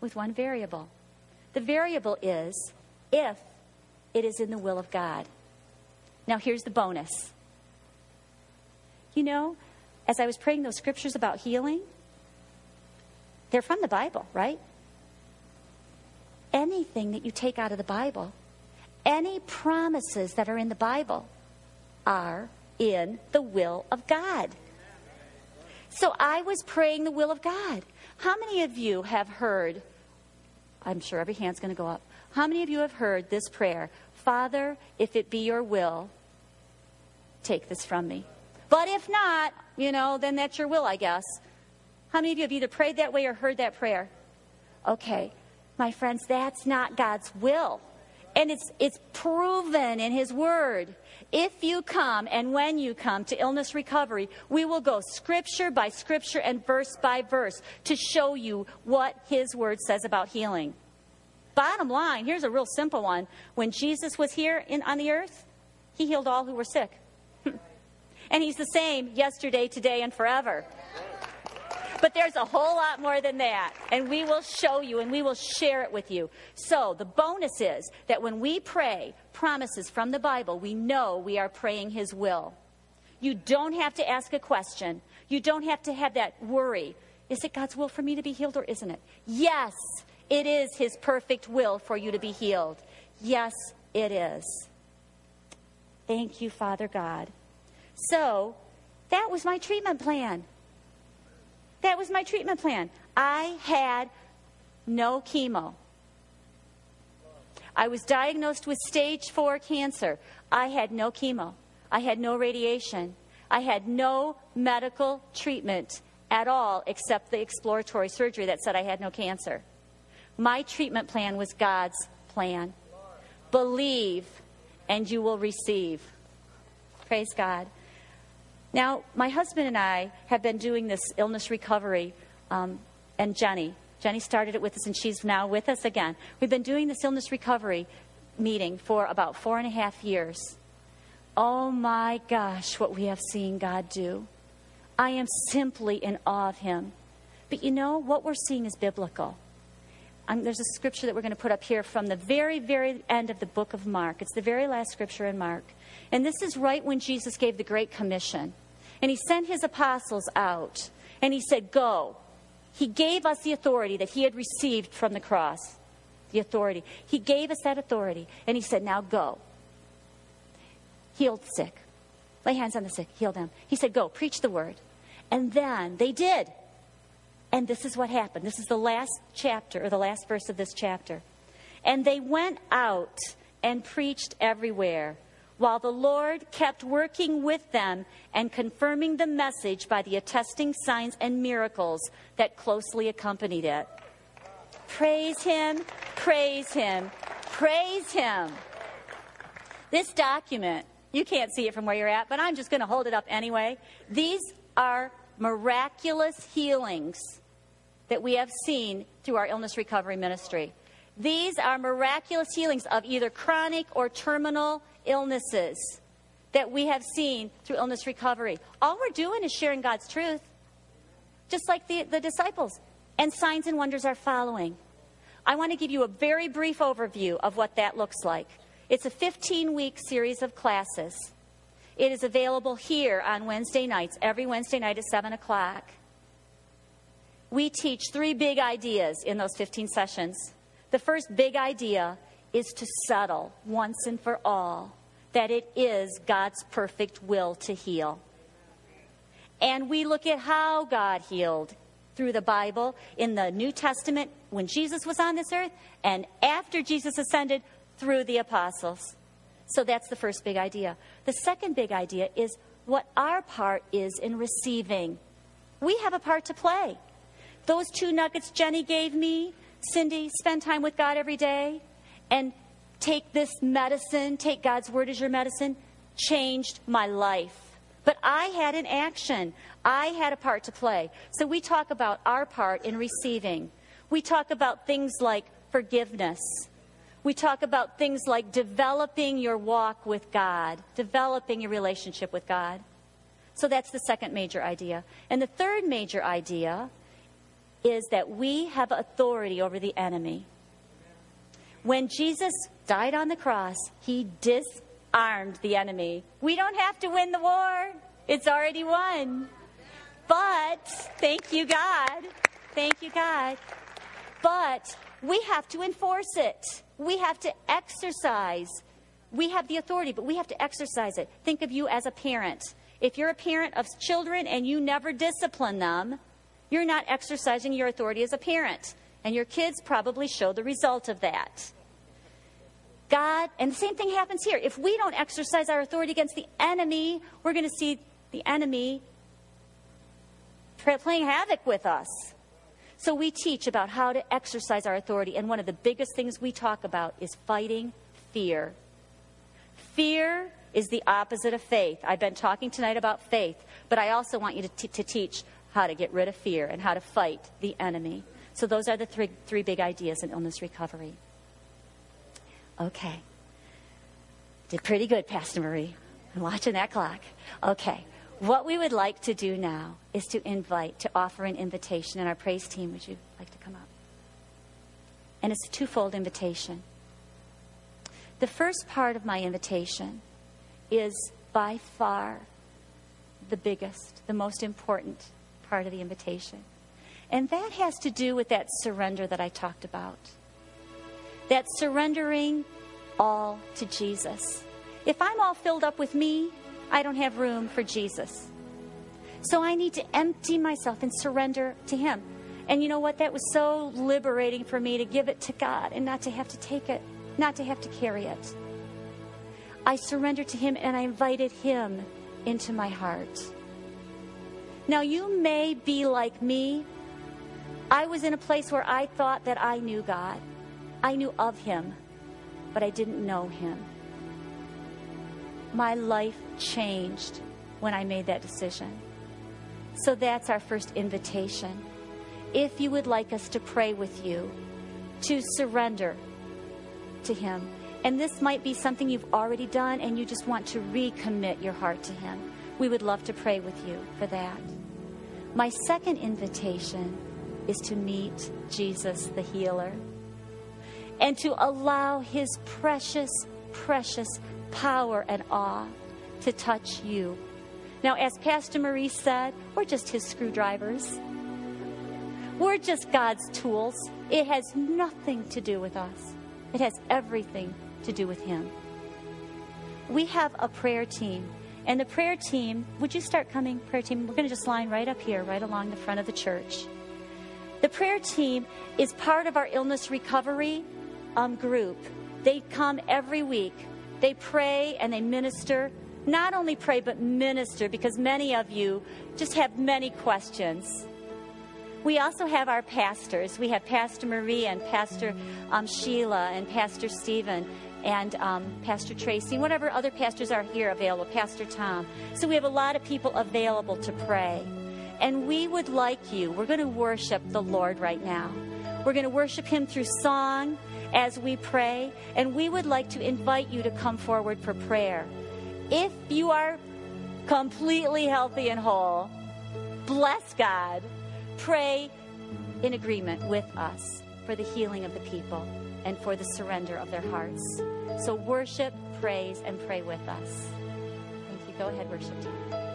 With one variable. The variable is if it is in the will of God. Now, here's the bonus. You know, as I was praying those scriptures about healing, they're from the Bible, right? Anything that you take out of the Bible, any promises that are in the Bible, are in the will of God. So I was praying the will of God. How many of you have heard? I'm sure every hand's going to go up. How many of you have heard this prayer? Father, if it be your will, take this from me. But if not, you know, then that's your will, I guess. How many of you have either prayed that way or heard that prayer? Okay, my friends, that's not God's will. And it's, it's proven in His Word. If you come and when you come to illness recovery, we will go scripture by scripture and verse by verse to show you what His Word says about healing. Bottom line, here's a real simple one. When Jesus was here in, on the earth, He healed all who were sick. (laughs) And He's the same yesterday, today, and forever. But there's a whole lot more than that. And we will show you and we will share it with you. So the bonus is that when we pray promises from the Bible, we know we are praying His will. You don't have to ask a question. You don't have to have that worry. Is it God's will for me to be healed or isn't it? Yes, it is His perfect will for you to be healed. Yes, it is. Thank you, Father God. So that was my treatment plan. That was my treatment plan. I had no chemo. I was diagnosed with stage four cancer. I had no chemo. I had no radiation. I had no medical treatment at all except the exploratory surgery that said I had no cancer. My treatment plan was God's plan. Believe and you will receive. Praise God. Now, my husband and I have been doing this illness recovery, um, and Jenny. Jenny started it with us, and she's now with us again. We've been doing this illness recovery meeting for about four and a half years. Oh my gosh, what we have seen God do. I am simply in awe of Him. But you know, what we're seeing is biblical. Um, there's a scripture that we're going to put up here from the very, very end of the book of Mark. It's the very last scripture in Mark. And this is right when Jesus gave the Great Commission. And he sent his apostles out and he said, Go. He gave us the authority that he had received from the cross. The authority. He gave us that authority and he said, Now go. Heal the sick. Lay hands on the sick. Heal them. He said, Go, preach the word. And then they did. And this is what happened. This is the last chapter, or the last verse of this chapter. And they went out and preached everywhere while the Lord kept working with them and confirming the message by the attesting signs and miracles that closely accompanied it. Praise Him, praise Him, praise Him. This document, you can't see it from where you're at, but I'm just going to hold it up anyway. These are miraculous healings that we have seen through our illness recovery ministry. These are miraculous healings of either chronic or terminal illnesses that we have seen through illness recovery. All we're doing is sharing God's truth, just like the, the disciples. And signs and wonders are following. I want to give you a very brief overview of what that looks like. It's a 15 week series of classes. It is available here on Wednesday nights, every Wednesday night at 7 o'clock. We teach three big ideas in those 15 sessions. The first big idea is to settle once and for all that it is God's perfect will to heal. And we look at how God healed through the Bible in the New Testament when Jesus was on this earth and after Jesus ascended through the apostles. So that's the first big idea. The second big idea is what our part is in receiving. We have a part to play. Those two nuggets Jenny gave me, Cindy, spend time with God every day and take this medicine, take God's word as your medicine, changed my life. But I had an action. I had a part to play. So we talk about our part in receiving. We talk about things like forgiveness. We talk about things like developing your walk with God, developing your relationship with God. So that's the second major idea. And the third major idea is that we have authority over the enemy. When Jesus died on the cross, he disarmed the enemy. We don't have to win the war, it's already won. But, thank you, God. Thank you, God. But we have to enforce it. We have to exercise. We have the authority, but we have to exercise it. Think of you as a parent. If you're a parent of children and you never discipline them, you're not exercising your authority as a parent. And your kids probably show the result of that. God, and the same thing happens here. If we don't exercise our authority against the enemy, we're going to see the enemy playing havoc with us. So we teach about how to exercise our authority, and one of the biggest things we talk about is fighting fear. Fear is the opposite of faith. I've been talking tonight about faith, but I also want you to, t- to teach how to get rid of fear and how to fight the enemy. So those are the three, three big ideas in illness recovery. Okay. Did pretty good, Pastor Marie. I'm watching that clock. Okay. What we would like to do now is to invite, to offer an invitation, and our praise team, would you like to come up? And it's a twofold invitation. The first part of my invitation is by far the biggest, the most important part of the invitation. And that has to do with that surrender that I talked about. That surrendering all to Jesus. If I'm all filled up with me, I don't have room for Jesus. So I need to empty myself and surrender to Him. And you know what? That was so liberating for me to give it to God and not to have to take it, not to have to carry it. I surrendered to Him and I invited Him into my heart. Now, you may be like me. I was in a place where I thought that I knew God, I knew of Him, but I didn't know Him my life changed when I made that decision. So that's our first invitation. If you would like us to pray with you, to surrender to Him, and this might be something you've already done and you just want to recommit your heart to Him, we would love to pray with you for that. My second invitation is to meet Jesus the healer and to allow His precious, precious power and awe to touch you. Now, as Pastor Marie said, we're just his screwdrivers. We're just God's tools. It has nothing to do with us, it has everything to do with him. We have a prayer team. And the prayer team, would you start coming, prayer team? We're going to just line right up here, right along the front of the church. The prayer team is part of our illness recovery um, group. They come every week they pray and they minister. Not only pray, but minister because many of you just have many questions. We also have our pastors. We have Pastor Marie and Pastor um, Sheila and Pastor Stephen and um, Pastor Tracy, whatever other pastors are here available, Pastor Tom. So we have a lot of people available to pray. And we would like you, we're going to worship the Lord right now. We're going to worship Him through song as we pray, and we would like to invite you to come forward for prayer. If you are completely healthy and whole, bless God. Pray in agreement with us for the healing of the people and for the surrender of their hearts. So worship, praise, and pray with us. Thank you. Go ahead, worship team.